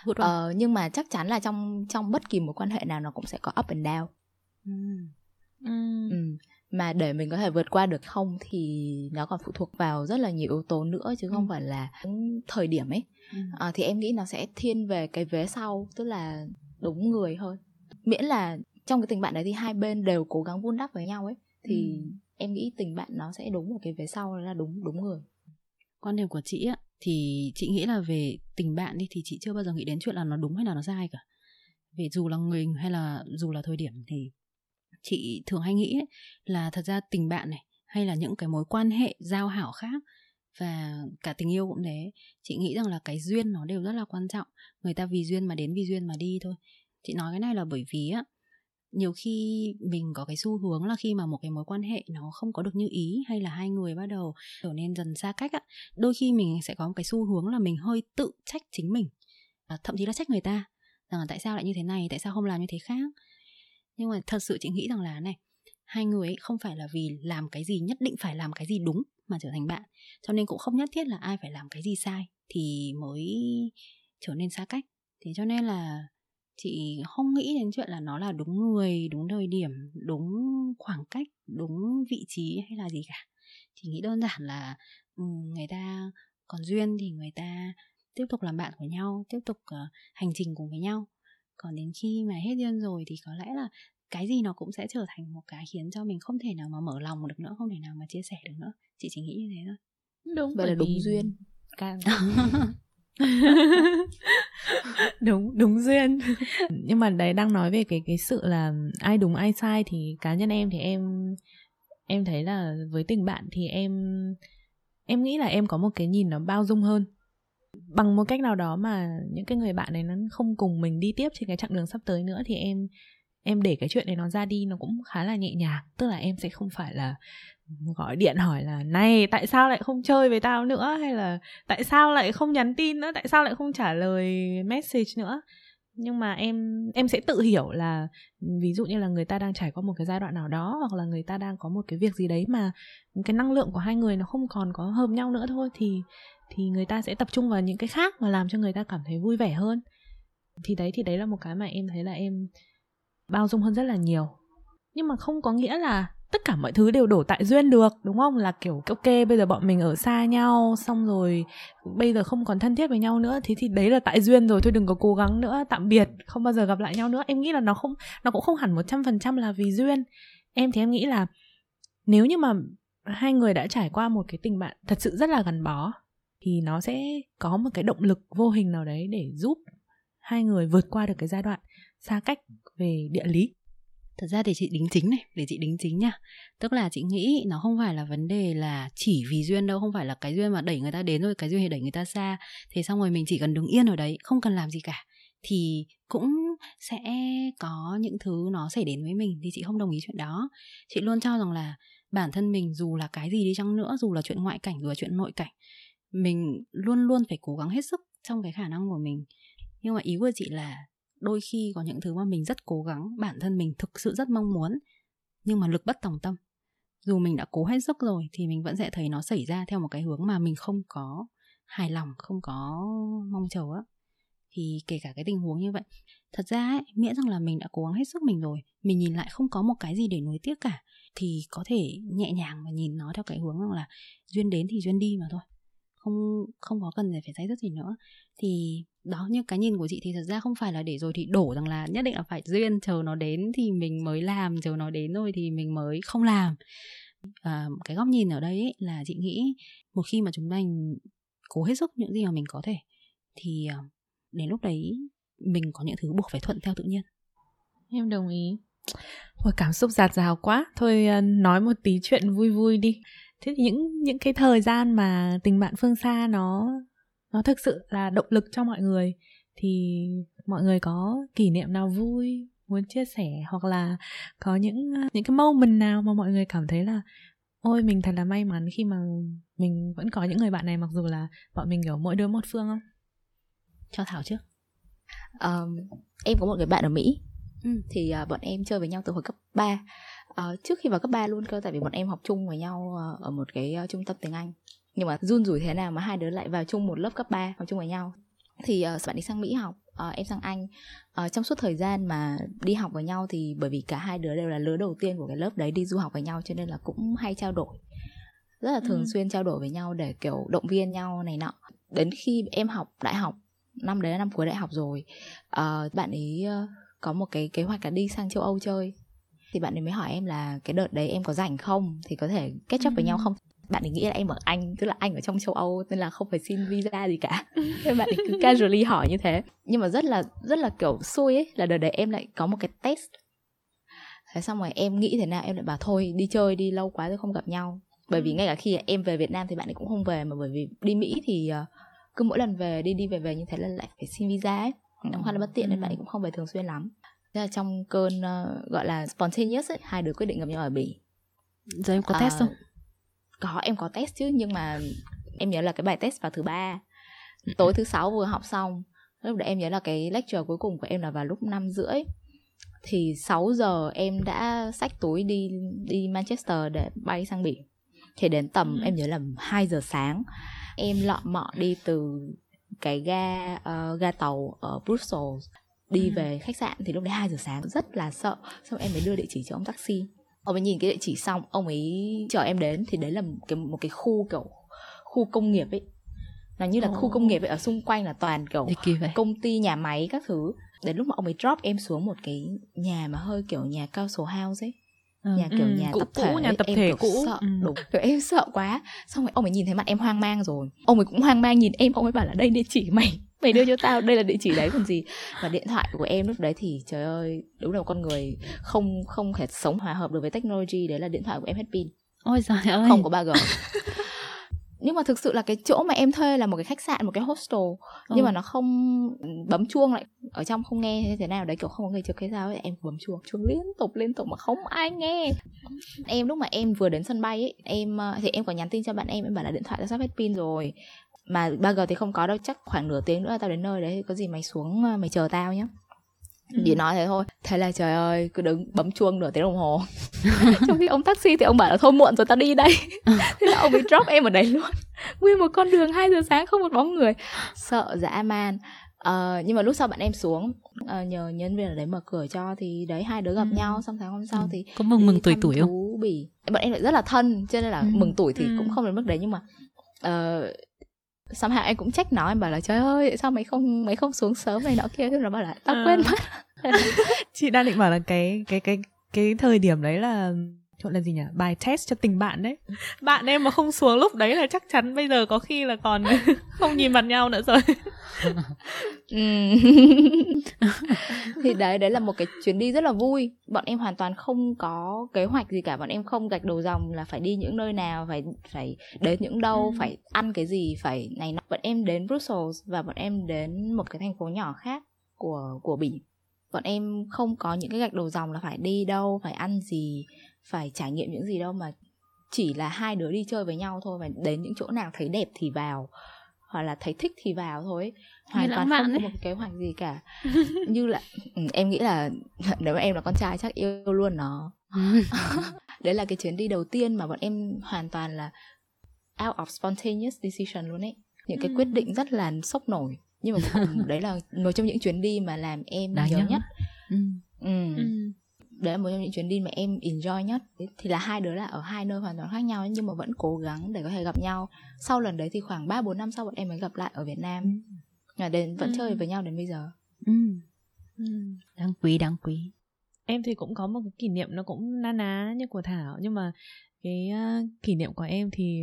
Good ờ, nhưng mà chắc chắn là trong trong bất kỳ một quan hệ nào nó cũng sẽ có up and down. Ừ. Ừ. Mà để mình có thể vượt qua được không thì nó còn phụ thuộc vào rất là nhiều yếu tố nữa chứ không Ừ. phải là thời điểm ấy. Ừ. À, thì em nghĩ nó sẽ thiên về cái vế sau tức là đúng người hơn. Miễn là trong cái tình bạn đấy thì hai bên đều cố gắng vun đắp với nhau ấy thì Ừ. em nghĩ tình bạn nó sẽ đúng ở cái vế sau là đúng đúng người. quan điểm của chị á thì chị nghĩ là về tình bạn đi thì chị chưa bao giờ nghĩ đến chuyện là nó đúng hay là nó sai cả về dù là người hay là dù là thời điểm thì chị thường hay nghĩ ấy, là thật ra tình bạn này hay là những cái mối quan hệ giao hảo khác và cả tình yêu cũng thế. Chị nghĩ rằng là cái duyên nó đều rất là quan trọng. Người ta vì duyên mà đến vì duyên mà đi thôi. Chị nói cái này là bởi vì á nhiều khi mình có cái xu hướng là khi mà một cái mối quan hệ nó không có được như ý hay là hai người bắt đầu trở nên dần xa cách á đôi khi mình sẽ có một cái xu hướng là mình hơi tự trách chính mình và thậm chí là trách người ta rằng là tại sao lại như thế này? Tại sao không làm như thế khác? Nhưng mà thật sự chị nghĩ rằng là này hai người ấy không phải là vì làm cái gì nhất định phải làm cái gì đúng mà trở thành bạn. Cho nên cũng không nhất thiết là ai phải làm cái gì sai thì mới trở nên xa cách. Thế cho nên là chị không nghĩ đến chuyện là nó là đúng người đúng thời điểm đúng khoảng cách đúng vị trí hay là gì cả. Chỉ nghĩ đơn giản là ừ, người ta còn duyên thì người ta tiếp tục làm bạn của nhau tiếp tục uh, hành trình cùng với nhau còn đến khi mà hết duyên rồi thì có lẽ là cái gì nó cũng sẽ trở thành một cái khiến cho mình không thể nào mà mở lòng được nữa không thể nào mà chia sẻ được nữa. Chị chỉ nghĩ như thế thôi. Đúng vậy là đúng duyên. Càng đúng đúng duyên. Nhưng mà đấy đang nói về cái cái sự là ai đúng ai sai thì cá nhân em thì em em thấy là với tình bạn thì em em nghĩ là em có một cái nhìn nó bao dung hơn bằng một cách nào đó mà những cái người bạn này nó không cùng mình đi tiếp trên cái chặng đường sắp tới nữa thì em em để cái chuyện này nó ra đi nó cũng khá là nhẹ nhàng. Tức là em sẽ không phải là gọi điện hỏi là này, tại sao lại không chơi với tao nữa? hay là tại sao lại không nhắn tin nữa? Tại sao lại không trả lời message nữa? Nhưng mà em em sẽ tự hiểu là ví dụ như là người ta đang trải qua một cái giai đoạn nào đó hoặc là người ta đang có một cái việc gì đấy mà cái năng lượng của hai người nó không còn có hợp nhau nữa thôi thì thì người ta sẽ tập trung vào những cái khác và làm cho người ta cảm thấy vui vẻ hơn. Thì đấy thì đấy là một cái mà em thấy là em bao dung hơn rất là nhiều. Nhưng mà không có nghĩa là tất cả mọi thứ đều đổ tại duyên được, đúng không? Là kiểu ok, bây giờ bọn mình ở xa nhau, xong rồi bây giờ không còn thân thiết với nhau nữa, thế thì đấy là tại duyên rồi, thôi đừng có cố gắng nữa, tạm biệt, không bao giờ gặp lại nhau nữa. Em nghĩ là nó không, nó cũng không hẳn một trăm phần trăm là vì duyên. Em thì em nghĩ là nếu như mà hai người đã trải qua một cái tình bạn thật sự rất là gắn bó thì nó sẽ có một cái động lực vô hình nào đấy để giúp hai người vượt qua được cái giai đoạn xa cách về địa lý Thật ra thì chị đính chính này, để chị đính chính nha. Tức là chị nghĩ nó không phải là vấn đề là chỉ vì duyên đâu, không phải là cái duyên mà đẩy người ta đến rồi, cái duyên thì đẩy người ta xa. Thế xong rồi mình chỉ cần đứng yên ở đấy, không cần làm gì cả. Thì cũng sẽ có những thứ nó xảy đến với mình, thì chị không đồng ý chuyện đó. Chị luôn cho rằng là bản thân mình dù là cái gì đi chăng nữa, dù là chuyện ngoại cảnh, dù là chuyện nội cảnh, mình luôn luôn phải cố gắng hết sức trong cái khả năng của mình. Nhưng mà ý của chị là đôi khi có những thứ mà mình rất cố gắng bản thân mình thực sự rất mong muốn nhưng mà lực bất tòng tâm. Dù mình đã cố hết sức rồi thì mình vẫn sẽ thấy nó xảy ra theo một cái hướng mà mình không có hài lòng không có mong chờ á. Thì kể cả cái tình huống như vậy thật ra ấy, miễn rằng là mình đã cố gắng hết sức mình rồi mình nhìn lại không có một cái gì để nuối tiếc cả thì có thể nhẹ nhàng và nhìn nó theo cái hướng rằng là duyên đến thì duyên đi mà thôi không không có cần phải dây dứt gì nữa. Thì đó như cái nhìn của chị thì thật ra không phải là để rồi thì đổ rằng là nhất định là phải duyên chờ nó đến thì mình mới làm chờ nó đến rồi thì mình mới không làm. À, cái góc nhìn ở đây ấy, là chị nghĩ một khi mà chúng mình cố hết sức những gì mà mình có thể thì ờ, đến lúc đấy mình có những thứ buộc phải thuận theo tự nhiên. Em đồng ý. Ôi, cảm xúc giạt rào quá. Thôi ờ, nói một tí chuyện vui vui đi thế thì những những cái thời gian mà tình bạn phương xa nó nó thực sự là động lực cho mọi người thì mọi người có kỷ niệm nào vui muốn chia sẻ hoặc là có những những cái moment nào mà mọi người cảm thấy là ôi mình thật là may mắn khi mà mình vẫn có những người bạn này mặc dù là bọn mình kiểu mỗi đứa một phương không? Cho thảo trước. Um, em có một người bạn ở mỹ. Ừ. thì uh, bọn em chơi với nhau từ hồi cấp 3 uh, trước khi vào cấp 3 luôn cơ tại vì bọn em học chung với nhau uh, ở một cái uh, trung tâm tiếng Anh. Nhưng mà run rủi thế nào mà hai đứa lại vào chung một lớp cấp 3 học chung với nhau. Thì uh, bạn đi sang Mỹ học uh, em sang Anh. Uh, trong suốt thời gian mà đi học với nhau thì bởi vì cả hai đứa đều là lứa đầu tiên của cái lớp đấy đi du học với nhau cho nên là cũng hay trao đổi. Rất là thường ừ. xuyên trao đổi với nhau để kiểu động viên nhau này nọ. Đến khi em học đại học năm đấy là năm cuối đại học rồi uh, bạn ấy uh, có một cái kế hoạch là đi sang châu Âu chơi thì bạn ấy mới hỏi em là cái đợt đấy em có rảnh không? Thì có thể kết chấp ừ. với nhau không? Bạn ấy nghĩ là em ở anh tức là anh ở trong châu âu nên là không phải xin visa gì cả. Nên bạn ấy cứ casually hỏi như thế. Nhưng mà rất là rất là kiểu xui ấy là đợt đấy em lại có một cái test. Thế xong rồi em nghĩ thế nào? Em lại bảo thôi đi chơi đi lâu quá rồi không gặp nhau. Bởi vì ngay cả khi em về Việt Nam thì bạn ấy cũng không về mà bởi vì đi Mỹ thì uh, cứ mỗi lần về đi đi về về như thế là lại phải xin visa ấy. Nó khá là bất tiện nên bạn ấy cũng không về thường xuyên lắm thế là trong cơn uh, gọi là spontaneous ấy, hai đứa quyết định gặp nhau ở bỉ. Giờ em có test không? có em có test chứ nhưng mà em nhớ là cái bài test vào thứ ba. Tối thứ sáu vừa học xong lúc đấy em nhớ là cái lecture cuối cùng của em là vào lúc năm rưỡi. Thì 6 giờ em đã xách túi đi đi Manchester để bay sang Bỉ. Thì đến tầm ừ. em nhớ là 2 giờ sáng em lọ mọ đi từ cái ga uh, ga tàu ở Brussels đi ừ. về khách sạn thì lúc đấy 2 giờ sáng rất là sợ. Xong em mới đưa địa chỉ cho ông taxi. Ông ấy nhìn cái địa chỉ xong ông ấy chờ em đến. Thì đấy là một cái một cái khu kiểu khu công nghiệp ấy. Là như là oh. khu công nghiệp ấy ở xung quanh là toàn kiểu công ty nhà máy các thứ. Đến lúc mà ông ấy drop em xuống một cái nhà mà hơi kiểu nhà cao số house ấy. Ừ, nhà kiểu ừ, nhà tập cũ, thể nhà tập em thể kiểu cũ. sợ. Ừ. đúng. Kiểu em sợ quá. Xong rồi ông ấy nhìn thấy mặt em hoang mang rồi. Ông ấy cũng hoang mang nhìn em. Ông ấy bảo là đây địa chỉ mày mày đưa cho tao đây là địa chỉ đấy còn gì. Và điện thoại của em lúc đấy thì trời ơi đúng là con người không không thể sống hòa hợp được với technology đấy là điện thoại của em hết pin. Ôi trời ơi. Không có 3G nhưng mà thực sự là cái chỗ mà em thuê là một cái khách sạn một cái hostel ừ. nhưng mà nó không bấm chuông lại. Ở trong không nghe thế thế nào đấy kiểu không có người trực hay sao ấy em bấm chuông chuông liên tục liên tục mà không ai nghe. Em lúc mà em vừa đến sân bay ấy em ờ, thì em có nhắn tin cho bạn em em bảo là điện thoại đã sắp hết pin rồi mà 3G thì không có đâu chắc khoảng nửa tiếng nữa tao đến nơi đấy có gì mày xuống ờ, mày chờ tao nhé ừ. chỉ nói thế thôi thế là trời ơi cứ đứng bấm chuông nửa tiếng đồng hồ trong khi ông taxi thì ông bảo là thôi muộn rồi tao đi đây thế là ông ấy drop em ở đấy luôn nguyên một con đường 2 giờ sáng không một bóng người sợ dã man Uh, nhưng mà lúc sau bạn em xuống uh, nhờ nhân viên ở đấy mở cửa cho thì đấy hai đứa gặp ừ. nhau xong tháng hôm sau ừ. thì có mừng mừng tuổi tuổi không bỉ bọn em lại rất là thân cho nên là ừ. mừng tuổi thì ừ. cũng không đến mức đấy nhưng mà uh, somehow em cũng trách nó em bảo là trời ơi sao mày không mày không xuống sớm này nọ kia thế nó bảo là tao à. quên mất chị đang định bảo là cái cái cái cái thời điểm đấy là gọi là gì nhỉ? Bài test cho tình bạn đấy. Bạn em mà không xuống lúc đấy là chắc chắn bây giờ có khi là còn không nhìn mặt nhau nữa rồi. Thì đấy đấy là một cái chuyến đi rất là vui. Bọn em hoàn toàn không có kế hoạch gì cả. Bọn em không gạch đầu dòng là phải đi những nơi nào phải phải đến những đâu ừ. phải ăn cái gì phải này nọ. Bọn em đến Brussels và bọn em đến một cái thành phố nhỏ khác của của bỉ bọn em không có những cái gạch đầu dòng là phải đi đâu phải ăn gì phải trải nghiệm những gì đâu mà chỉ là hai đứa đi chơi với nhau thôi. Và đến những chỗ nào thấy đẹp thì vào hoặc là thấy thích thì vào thôi. Hoàn toàn không có một kế hoạch gì cả. Như là ừ, em nghĩ là nếu mà em là con trai chắc yêu luôn nó. Đấy là cái chuyến đi đầu tiên mà bọn em hoàn toàn là out of spontaneous decision luôn ấy. Những cái quyết định rất là sốc nổi nhưng mà đấy là một trong những chuyến đi mà làm em Đáng nhớ nhất, nhất. Ừ. Ừ. Ừ đấy là một trong những chuyến đi mà em enjoy nhất thì là hai đứa là ở hai nơi hoàn toàn khác nhau nhưng mà vẫn cố gắng để có thể gặp nhau sau lần đấy thì khoảng ba bốn năm sau bọn em mới gặp lại ở Việt Nam ừ. và đến vẫn ừ. chơi với nhau đến bây giờ ừ. Ừ. đáng quý đáng quý em thì cũng có một cái kỷ niệm nó cũng na ná như của thảo nhưng mà cái uh, kỷ niệm của em thì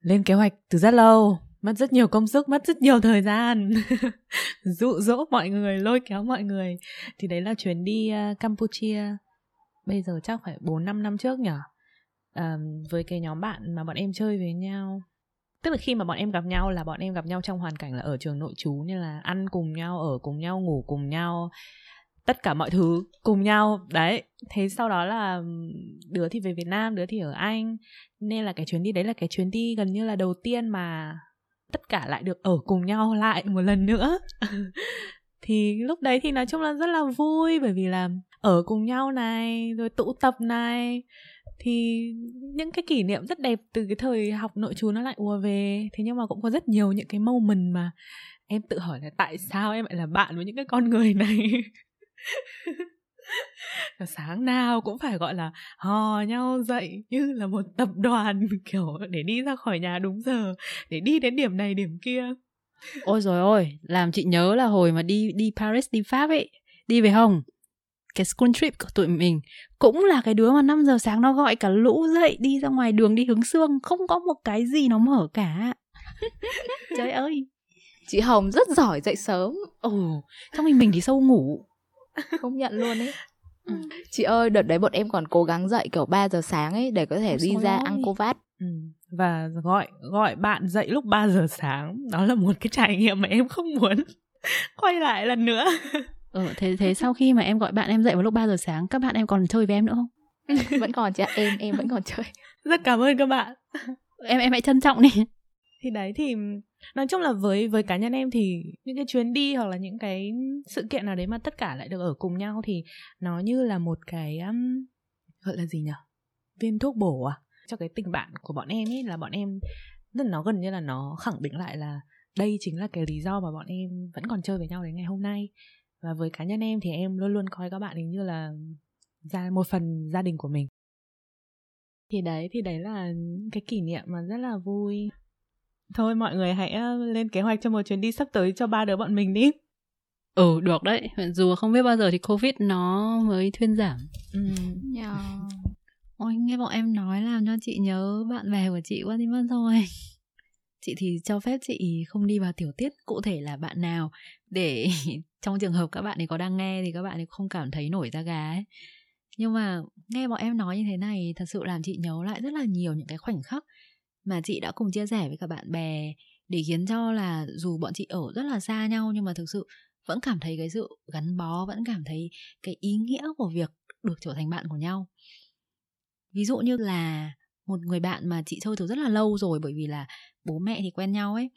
lên kế hoạch từ rất lâu mất rất nhiều công sức mất rất nhiều thời gian. Dụ dỗ mọi người lôi kéo mọi người. Thì đấy là chuyến đi uh, campuchia. Bây giờ chắc phải bốn năm năm trước nhở uh, ờ, với cái nhóm bạn mà bọn em chơi với nhau. Tức là khi mà bọn em gặp nhau là bọn em gặp nhau trong hoàn cảnh là ở trường nội trú như là ăn cùng nhau ở cùng nhau ngủ cùng nhau tất cả mọi thứ cùng nhau. Đấy thế sau đó là đứa thì về việt nam đứa thì ở anh. Nên là cái chuyến đi đấy là cái chuyến đi gần như là đầu tiên mà tất cả lại được ở cùng nhau lại một lần nữa. Thì lúc đấy thì nói chung là rất là vui, bởi vì là ở cùng nhau này, rồi tụ tập này, thì những cái kỷ niệm rất đẹp từ cái thời học nội trú nó lại ùa về. Thế nhưng mà cũng có rất nhiều những cái moment mà em tự hỏi là tại sao em lại là bạn với những cái con người này? sáng nào cũng phải gọi là hò nhau dậy như là một tập đoàn kiểu để đi ra khỏi nhà đúng giờ để đi đến điểm này điểm kia. Ôi rồi ôi làm chị nhớ là hồi mà đi đi Paris đi Pháp ấy đi về Hồng cái school trip của tụi mình cũng là cái đứa mà 5 giờ sáng nó gọi cả lũ dậy đi ra ngoài đường đi hướng xương không có một cái gì nó mở cả. Trời ơi chị Hồng rất giỏi dậy sớm. Ồ trong mình mình thì sâu ngủ không nhận luôn ấy. Ừ. chị ơi đợt đấy bọn em còn cố gắng dậy kiểu 3 giờ sáng ấy để có thể đi ra ăn cô vát ừ. và gọi gọi bạn dậy lúc 3 giờ sáng. Đó là một cái trải nghiệm mà em không muốn quay lại lần nữa. Ừ thế thế sau khi mà em gọi bạn em dậy vào lúc 3 giờ sáng các bạn em còn chơi với em nữa không? Vẫn còn chị em em vẫn còn chơi. Rất cảm ơn các bạn. Em em hãy trân trọng đi. Thì đấy thì nói chung là với với cá nhân em thì những cái chuyến đi hoặc là những cái sự kiện nào đấy mà tất cả lại được ở cùng nhau thì nó như là một cái um, gọi là gì nhỉ viên thuốc bổ à? Cho cái tình bạn của bọn em ấy là bọn em rất nó gần như là nó khẳng định lại là đây chính là cái lý do mà bọn em vẫn còn chơi với nhau đến ngày hôm nay. Và với cá nhân em thì em luôn luôn coi các bạn ấy như là ra một phần gia đình của mình. Thì đấy thì đấy là cái kỷ niệm mà rất là vui thôi mọi người hãy lên kế hoạch cho một chuyến đi sắp tới cho ba đứa bọn mình đi. Ừ được đấy. Dù không biết bao giờ thì covid nó mới thuyên giảm. Ừ. yeah. ôi nghe bọn em nói làm cho chị nhớ bạn bè của chị quá đi mất rồi chị thì cho phép chị không đi vào tiểu tiết cụ thể là bạn nào. Để trong trường hợp các bạn ấy có đang nghe thì các bạn ấy không cảm thấy nổi da gà ấy. Nhưng mà nghe bọn em nói như thế này thật sự làm chị nhớ lại rất là nhiều những cái khoảnh khắc mà chị đã cùng chia sẻ với cả bạn bè để khiến cho là dù bọn chị ở rất là xa nhau nhưng mà thực sự vẫn cảm thấy cái sự gắn bó, vẫn cảm thấy cái ý nghĩa của việc được trở thành bạn của nhau. Ví dụ như là một người bạn mà chị chơi từ rất là lâu rồi, bởi vì là bố mẹ thì quen nhau ấy,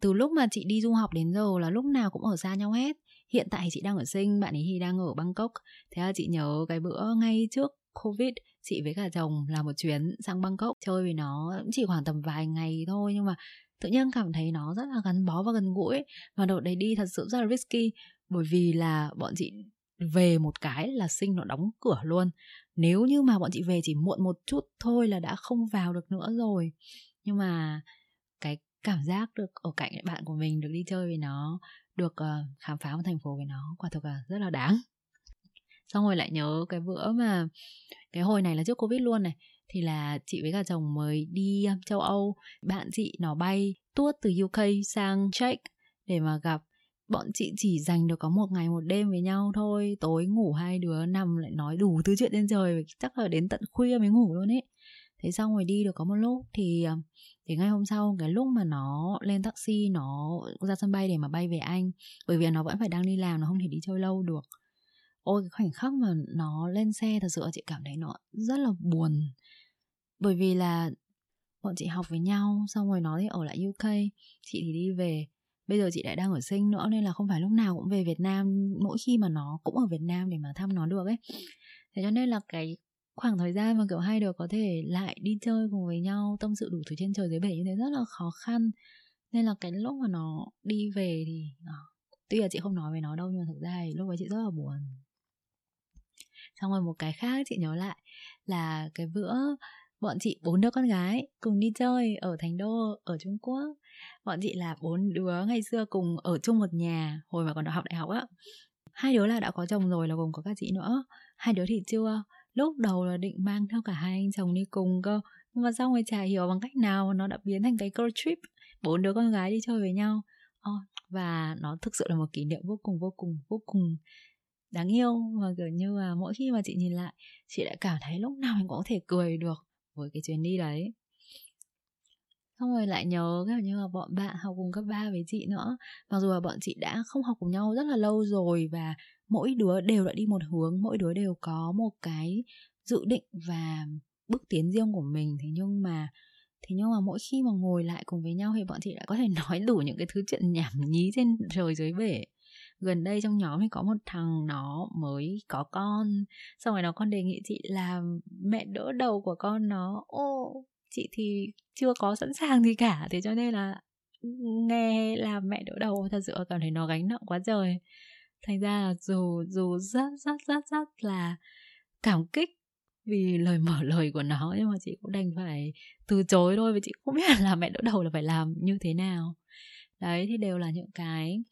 từ lúc mà chị đi du học đến giờ là lúc nào cũng ở xa nhau hết. Hiện tại chị đang ở sinh, bạn ấy thì đang ở bangkok. Thế là chị nhớ cái bữa ngay trước covid chị với cả chồng làm một chuyến sang bangkok chơi với nó chỉ khoảng tầm vài ngày thôi nhưng mà tự nhiên cảm thấy nó rất là gắn bó và gần gũi và đợt đấy đi thật sự rất là risky. Bởi vì là bọn chị về một cái là sinh nó đóng cửa luôn. Nếu như mà bọn chị về chỉ muộn một chút thôi là đã không vào được nữa rồi. Nhưng mà cái cảm giác được ở cạnh bạn của mình được đi chơi với nó được uh, khám phá một thành phố với nó quả thực là rất là đáng xong rồi lại nhớ cái bữa mà cái hồi này là trước covid luôn này, thì là chị với cả chồng mới đi um, châu âu, bạn chị nó bay tuốt từ uk sang czech để mà gặp. Bọn chị chỉ dành được có một ngày một đêm với nhau thôi, tối ngủ hai đứa, nằm lại nói đủ thứ chuyện trên trời chắc là đến tận khuya mới ngủ luôn ấy. Thế xong rồi đi được có một lúc thì um, thì ngay hôm sau, cái lúc mà nó lên taxi, nó ra sân bay để mà bay về anh, bởi vì nó vẫn phải đang đi làm, nó không thể đi chơi lâu được ôi cái khoảnh khắc mà nó lên xe thật sự chị cảm thấy nó rất là buồn. Bởi vì là bọn chị học với nhau xong rồi nó thì ở lại UK chị thì đi về. Bây giờ chị lại đang ở sinh nữa nên là không phải lúc nào cũng về Việt Nam. Mỗi khi mà nó cũng ở Việt Nam để mà thăm nó được ấy. Thế cho nên là cái khoảng thời gian mà kiểu hai đứa có thể lại đi chơi cùng với nhau tâm sự đủ thứ trên trời dưới bể như thế rất là khó khăn. Nên là cái lúc mà nó đi về thì à, tuy là chị không nói với nó đâu nhưng mà thực ra thì lúc ấy chị rất là buồn xong rồi một cái khác chị nhớ lại là cái bữa bọn chị bốn đứa con gái cùng đi chơi ở thành đô ở trung quốc. Bọn chị là bốn đứa ngày xưa cùng ở chung một nhà hồi mà còn học đại học á. Hai đứa là đã có chồng rồi là gồm có các chị nữa. Hai đứa thì chưa lúc đầu là định mang theo cả hai anh chồng đi cùng cơ. Nhưng mà xong rồi chả hiểu bằng cách nào nó đã biến thành cái girl trip. Bốn đứa con gái đi chơi với nhau. Oh, và nó thực sự là một kỷ niệm vô cùng vô cùng vô cùng đáng yêu và, kiểu như là, mỗi khi mà chị nhìn lại, chị lại cảm thấy lúc nào mình cũng có thể cười được với cái chuyến đi đấy. Xong rồi lại nhớ, kiểu như là, bọn bạn học cùng cấp 3 với chị nữa. Mặc dù là bọn chị đã không học cùng nhau rất là lâu rồi và mỗi đứa đều đã đi một hướng, mỗi đứa đều có một cái dự định và bước tiến riêng của mình. Thế nhưng mà, thế nhưng mà mỗi khi mà ngồi lại cùng với nhau thì bọn chị đã có thể nói đủ những cái thứ chuyện nhảm nhí trên trời dưới bể gần đây trong nhóm thì có một thằng nó mới có con. Xong rồi nó con đề nghị chị làm mẹ đỡ đầu của con nó. Ô, chị thì chưa có sẵn sàng gì cả. Thế cho nên là nghe làm mẹ đỡ đầu, thật sự cảm thấy nó gánh nặng quá trời. Thành ra là dù dù rất rất rất rất là cảm kích vì lời mở lời của nó, nhưng mà chị cũng đành phải từ chối thôi, vì chị cũng biết là mẹ đỡ đầu là phải làm như thế nào. Đấy, thì đều là những cái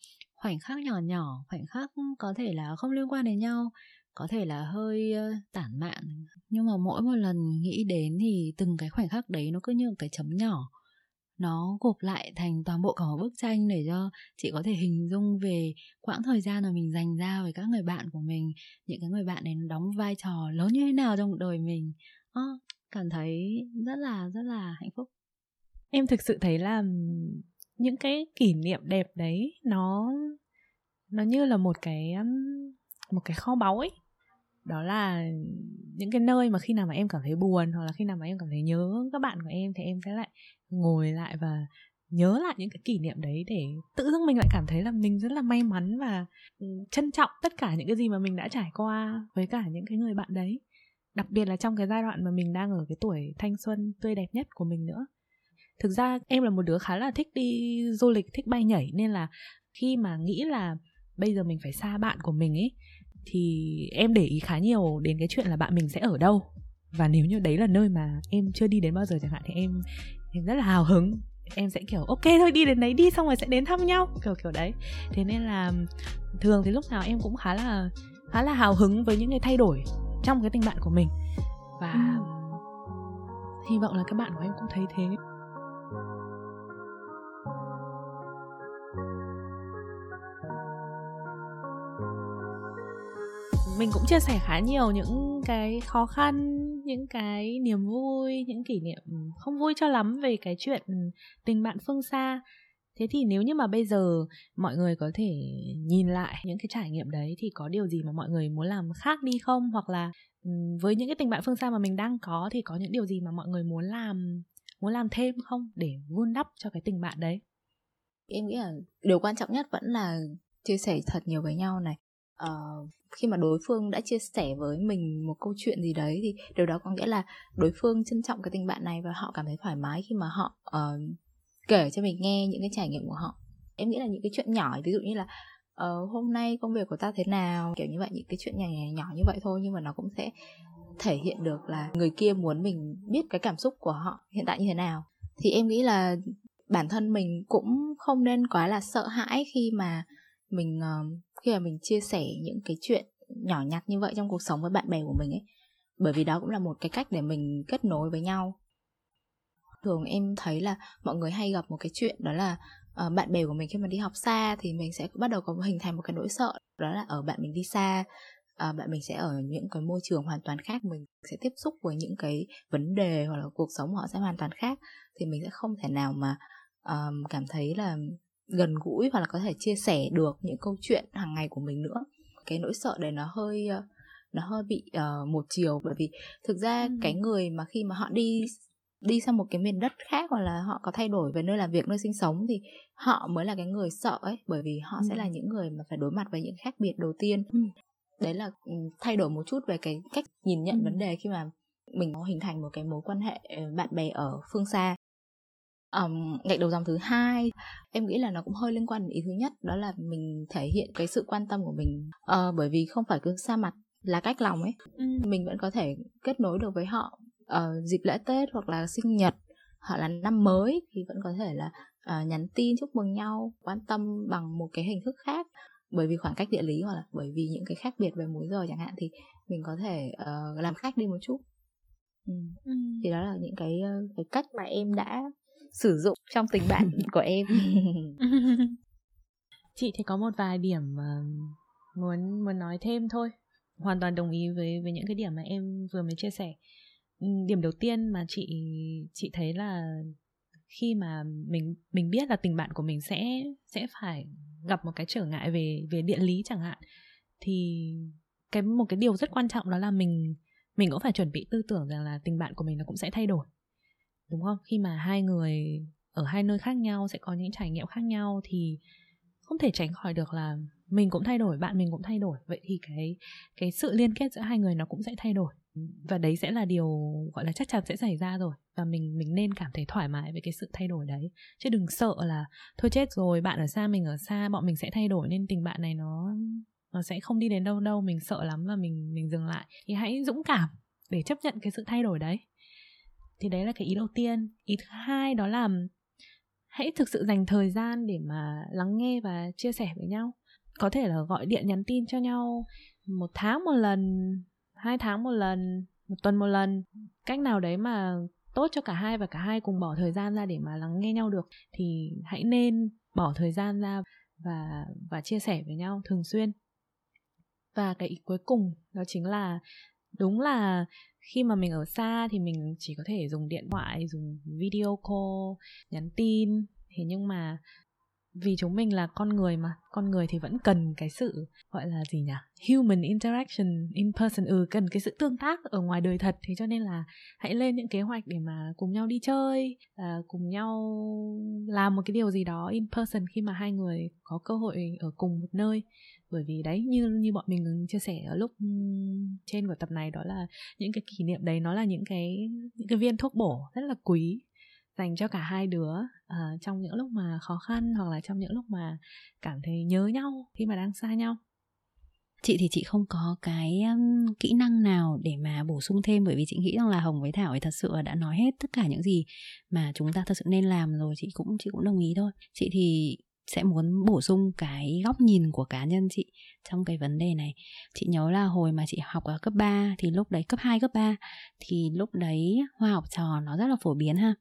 khoảnh khắc nhỏ nhỏ khoảnh khắc ừ, có thể là không liên quan đến nhau có thể là hơi tản mạn. Nhưng mà mỗi một lần nghĩ đến thì từng cái khoảnh khắc đấy nó cứ như một cái chấm nhỏ. Nó gộp lại thành toàn bộ cả một bức tranh để cho chị có thể hình dung về quãng thời gian mà mình dành ra với các người bạn của mình những cái người bạn này đóng vai trò lớn như thế nào trong cuộc đời mình. À, cảm thấy rất là rất là hạnh phúc. Em thực sự thấy là những cái kỷ niệm đẹp đấy nó nó như là một cái một cái kho báu ấy. Đó là những cái nơi mà khi nào mà em cảm thấy buồn hoặc là khi nào mà em cảm thấy nhớ các bạn của em thì em sẽ lại ngồi lại và nhớ lại những cái kỷ niệm đấy để tự dưng mình lại cảm thấy là mình rất là may mắn và trân trọng tất cả những cái gì mà mình đã trải qua với cả những cái người bạn đấy. Đặc biệt là trong cái giai đoạn mà mình đang ở cái tuổi thanh xuân tươi đẹp nhất của mình nữa thực ra em là một đứa khá là thích đi du lịch thích bay nhảy nên là khi mà nghĩ là bây giờ mình phải xa bạn của mình ấy thì em để ý khá nhiều đến cái chuyện là bạn mình sẽ ở đâu. Và nếu như đấy là nơi mà em chưa đi đến bao giờ chẳng hạn thì em em rất là hào hứng. Em sẽ kiểu ok thôi đi đến đấy đi xong rồi sẽ đến thăm nhau. Kiểu kiểu đấy. Thế nên là thường thì lúc nào em cũng khá là khá là hào hứng với những cái thay đổi trong cái tình bạn của mình. Và ừ. hy vọng là các bạn của em cũng thấy thế mình cũng chia sẻ khá nhiều những cái khó khăn những cái niềm vui những kỷ niệm không vui cho lắm về cái chuyện tình bạn phương xa. Thế thì nếu như mà bây giờ mọi người có thể nhìn lại những cái trải nghiệm đấy thì có điều gì mà mọi người muốn làm khác đi không? Hoặc là ừ, với những cái tình bạn phương xa mà mình đang có thì có những điều gì mà mọi người muốn làm muốn làm thêm không để vun đắp cho cái tình bạn đấy? Em nghĩ là điều quan trọng nhất vẫn là chia sẻ thật nhiều với nhau này. Uh, khi mà đối phương đã chia sẻ với mình một câu chuyện gì đấy thì điều đó có nghĩa là đối phương trân trọng cái tình bạn này và họ cảm thấy thoải mái khi mà họ uh, kể cho mình nghe những cái trải nghiệm của họ. Em nghĩ là những cái chuyện nhỏ ví dụ như là uh, hôm nay công việc của ta thế nào? Kiểu như vậy những cái chuyện nhỏ nhỏ, nhỏ như vậy thôi nhưng mà nó cũng sẽ thể hiện được là người kia muốn mình biết cái cảm xúc của họ hiện tại như thế nào. Thì em nghĩ là bản thân mình cũng không nên quá là sợ hãi khi mà mình uh, khi mà mình chia sẻ những cái chuyện nhỏ nhặt như vậy trong cuộc sống với bạn bè của mình ấy. Bởi vì đó cũng là một cái cách để mình kết nối với nhau. Thường em thấy là mọi người hay gặp một cái chuyện đó là uh, bạn bè của mình khi mà đi học xa thì mình sẽ bắt đầu có hình thành một cái nỗi sợ đó là ở bạn mình đi xa uh, bạn mình sẽ ở những cái môi trường hoàn toàn khác mình sẽ tiếp xúc với những cái vấn đề hoặc là cuộc sống của họ sẽ hoàn toàn khác. Thì mình sẽ không thể nào mà um, cảm thấy là gần gũi hoặc là có thể chia sẻ được những câu chuyện hàng ngày của mình nữa cái nỗi sợ đấy nó hơi ờ, nó hơi bị uh, một chiều bởi vì thực ra ừ. cái người mà khi mà họ đi đi sang một cái miền đất khác hoặc là họ có thay đổi về nơi làm việc nơi sinh sống thì họ mới là cái người sợ ấy bởi vì họ ừ. sẽ là những người mà phải đối mặt với những khác biệt đầu tiên ừ. đấy là thay đổi một chút về cái cách nhìn nhận ừ. vấn đề khi mà mình có hình thành một cái mối quan hệ ờ, bạn bè ở phương xa um, gạch đầu dòng thứ hai em nghĩ là nó cũng hơi liên quan đến ý thứ nhất đó là mình thể hiện cái sự quan tâm của mình uh, bởi vì không phải cứ xa mặt là cách lòng ấy ừ. mình vẫn có thể kết nối được với họ uh, dịp lễ tết hoặc là sinh nhật hoặc là năm mới thì vẫn có thể là uh, nhắn tin chúc mừng nhau quan tâm bằng một cái hình thức khác bởi vì khoảng cách địa lý hoặc là bởi vì những cái khác biệt về múi giờ chẳng hạn thì mình có thể uh, làm khách đi một chút ừ. Ừ. thì đó là những cái cái cách mà em đã sử dụng trong tình bạn của em. Chị thì có một vài điểm mà muốn muốn nói thêm thôi. Hoàn toàn đồng ý với với những cái điểm mà em vừa mới chia sẻ. Điểm đầu tiên mà chị chị thấy là khi mà mình mình biết là tình bạn của mình sẽ sẽ phải gặp một cái trở ngại về về địa lý chẳng hạn thì cái một cái điều rất quan trọng đó là mình mình cũng phải chuẩn bị tư tưởng rằng là tình bạn của mình nó cũng sẽ thay đổi đúng không? Khi mà hai người ở hai nơi khác nhau, sẽ có những trải nghiệm khác nhau thì không thể tránh khỏi được là mình cũng thay đổi, bạn mình cũng thay đổi. Vậy thì cái cái sự liên kết giữa hai người nó cũng sẽ thay đổi. Và đấy sẽ là điều gọi là chắc chắn sẽ xảy ra rồi. Và mình mình nên cảm thấy thoải mái với cái sự thay đổi đấy. Chứ đừng sợ là, thôi chết rồi, bạn ở xa, mình ở xa, bọn mình sẽ thay đổi nên tình bạn này nó nó sẽ không đi đến đâu đâu, mình sợ lắm và mình mình dừng lại. Thì hãy dũng cảm để chấp nhận cái sự thay đổi đấy thì đấy là cái ý đầu tiên. Ý thứ hai đó là hãy thực sự dành thời gian để mà lắng nghe và chia sẻ với nhau. Có thể là gọi điện, nhắn tin cho nhau một tháng một lần, hai tháng một lần, một tuần một lần. Cách nào đấy mà tốt cho cả hai và cả hai cùng bỏ thời gian ra để mà lắng nghe nhau được, thì hãy nên bỏ thời gian ra và và chia sẻ với nhau thường xuyên. Và cái ý cuối cùng đó chính là, đúng là khi mà mình ở xa thì mình chỉ có thể dùng điện thoại dùng video call nhắn tin. Thế nhưng mà vì chúng mình là con người mà con người thì vẫn cần cái sự gọi là gì nhỉ? Human interaction in person. Ừ cần cái sự tương tác ở ngoài đời thật. Thế cho nên là hãy lên những kế hoạch để mà cùng nhau đi chơi à, cùng nhau làm một cái điều gì đó in person khi mà hai người có cơ hội ở cùng một nơi bởi vì đấy như như bọn mình ừ, chia sẻ ở lúc ừ, trên của tập này đó là những cái kỷ niệm đấy nó là những cái những cái viên thuốc bổ rất là quý dành cho cả hai đứa uh, trong những lúc mà khó khăn hoặc là trong những lúc mà cảm thấy nhớ nhau khi mà đang xa nhau. Chị thì chị không có cái um, kỹ năng nào để mà bổ sung thêm bởi vì chị nghĩ rằng là hồng với thảo ấy thật sự đã nói hết tất cả những gì mà chúng ta thật sự nên làm rồi chị cũng chị cũng đồng ý thôi. Chị thì sẽ muốn bổ sung cái góc nhìn của cá nhân chị trong cái vấn đề này. Chị nhớ là hồi mà chị học ở cấp 3 thì lúc đấy, cấp 2 cấp 3 thì lúc đấy hoa học trò nó rất là phổ biến ha.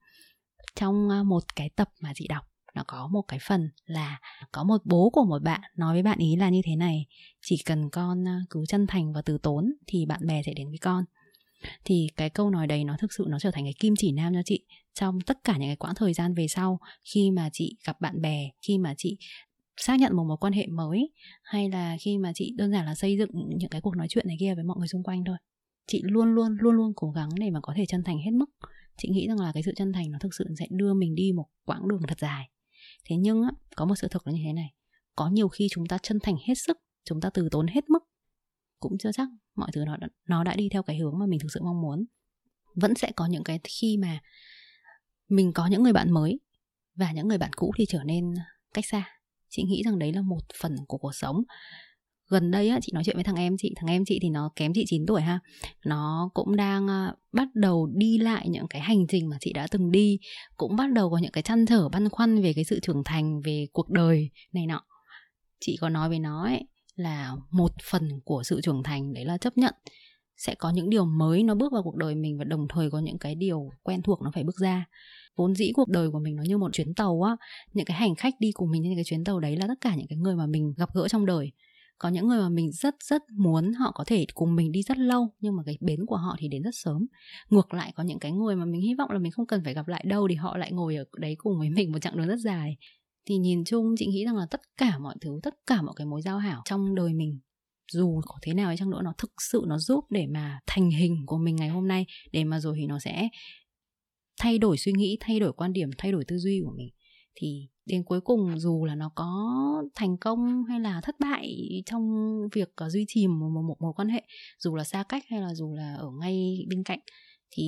Trong à, một cái tập mà chị đọc, nó có một cái phần là có một bố của một bạn nói với bạn ý là như thế này, chỉ cần con à, cứ chân thành và từ tốn thì bạn bè sẽ đến với con. Thì cái câu nói đấy nó thực sự nó trở thành cái kim chỉ nam cho chị trong tất cả những cái quãng thời gian về sau khi mà chị gặp bạn bè khi mà chị xác nhận một mối quan hệ mới hay là khi mà chị đơn giản là xây dựng những cái cuộc nói chuyện này kia với mọi người xung quanh thôi. Chị luôn luôn luôn luôn cố gắng để mà có thể chân thành hết mức. Chị nghĩ rằng là cái sự chân thành nó thực sự sẽ đưa mình đi một quãng đường thật dài. Thế nhưng á, có một sự thật là như thế này. Có nhiều khi chúng ta chân thành hết sức chúng ta từ tốn hết mức cũng chưa chắc mọi thứ nó đã, nó đã đi theo cái hướng mà mình thực sự mong muốn. Vẫn sẽ có những cái khi mà mình có những người bạn mới và những người bạn cũ thì trở nên cách xa. Chị nghĩ rằng đấy là một phần của cuộc sống. Gần đây á, chị nói chuyện với thằng em chị, thằng em chị thì nó kém chị 9 tuổi ha. Nó cũng đang ờ, bắt đầu đi lại những cái hành trình mà chị đã từng đi, cũng bắt đầu có những cái chăn trở băn khoăn về cái sự trưởng thành, về cuộc đời này nọ. Chị có nói với nó ấy là một phần của sự trưởng thành, đấy là chấp nhận. Sẽ có những điều mới nó bước vào cuộc đời mình và đồng thời có những cái điều quen thuộc nó phải bước ra vốn dĩ cuộc đời của mình nó như một chuyến tàu á, những cái hành khách đi cùng mình trên cái chuyến tàu đấy là tất cả những cái người mà mình gặp gỡ trong đời. Có những người mà mình rất rất muốn họ có thể cùng mình đi rất lâu, nhưng mà cái bến của họ thì đến rất sớm. Ngược lại, có những cái người mà mình hy vọng là mình không cần phải gặp lại đâu thì họ lại ngồi ở đấy cùng với mình một chặng đường rất dài. Thì nhìn chung, chị nghĩ rằng là tất cả mọi thứ, tất cả mọi cái mối giao hảo trong đời mình, dù có thế nào ấy chăng nữa, nó thực sự nó giúp để mà thành hình của mình ngày hôm nay, để mà rồi thì nó sẽ thay đổi suy nghĩ thay đổi quan điểm thay đổi tư duy của mình thì đến cuối cùng dù là nó có thành công hay là thất bại trong việc uh, duy trì một, một, một mối quan hệ dù là xa cách hay là dù là ở ngay bên cạnh thì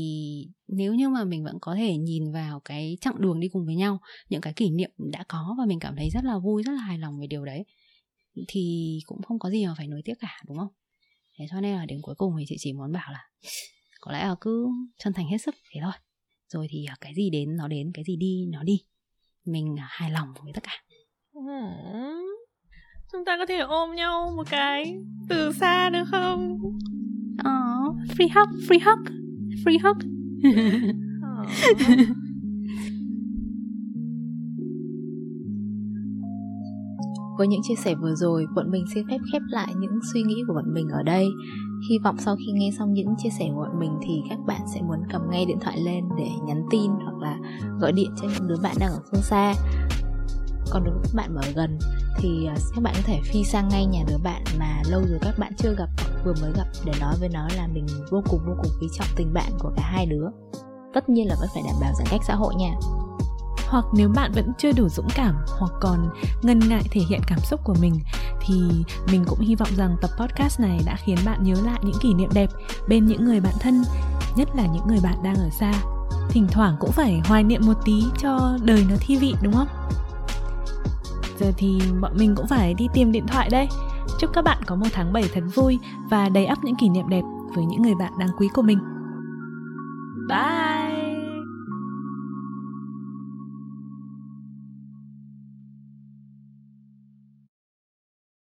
nếu như mà mình vẫn có thể nhìn vào cái chặng đường đi cùng với nhau những cái kỷ niệm đã có và mình cảm thấy rất là vui rất là hài lòng về điều đấy thì cũng không có gì mà phải nuối tiếc cả đúng không? Thế cho nên là đến cuối cùng thì chị chỉ muốn bảo là có lẽ là cứ chân thành hết sức thế thôi rồi thì à, cái gì đến nó đến cái gì đi nó đi. Mình à, hài lòng với tất cả. Chúng ta có thể ôm nhau một cái từ xa được không? Oh, free hug free hug free hug. Với những chia sẻ vừa rồi, bọn mình xin phép khép lại những suy nghĩ của bọn mình ở đây. Hy vọng sau khi nghe xong những chia sẻ của bọn mình thì các bạn sẽ muốn cầm ngay điện thoại lên để nhắn tin hoặc là gọi điện cho những đứa bạn đang ở phương xa. Còn đối với các bạn ở gần thì à, các bạn có thể phi sang ngay nhà đứa bạn mà lâu rồi các bạn chưa gặp, vừa mới gặp để nói với nó là mình vô cùng vô cùng quý trọng tình bạn của cả hai đứa. Tất nhiên là vẫn phải đảm bảo giãn cách xã hội nha hoặc nếu bạn vẫn chưa đủ dũng cảm hoặc còn ngần ngại thể hiện cảm xúc của mình thì mình cũng hy vọng rằng tập podcast này đã khiến bạn nhớ lại những kỷ niệm đẹp bên những người bạn thân, nhất là những người bạn đang ở xa. Thỉnh thoảng cũng phải hoài niệm một tí cho đời nó thi vị, đúng không? Giờ thì bọn mình cũng phải đi tìm điện thoại đây. Chúc các bạn có một tháng 7 thật vui và đầy ắp những kỷ niệm đẹp với những người bạn đáng quý của mình. Bye!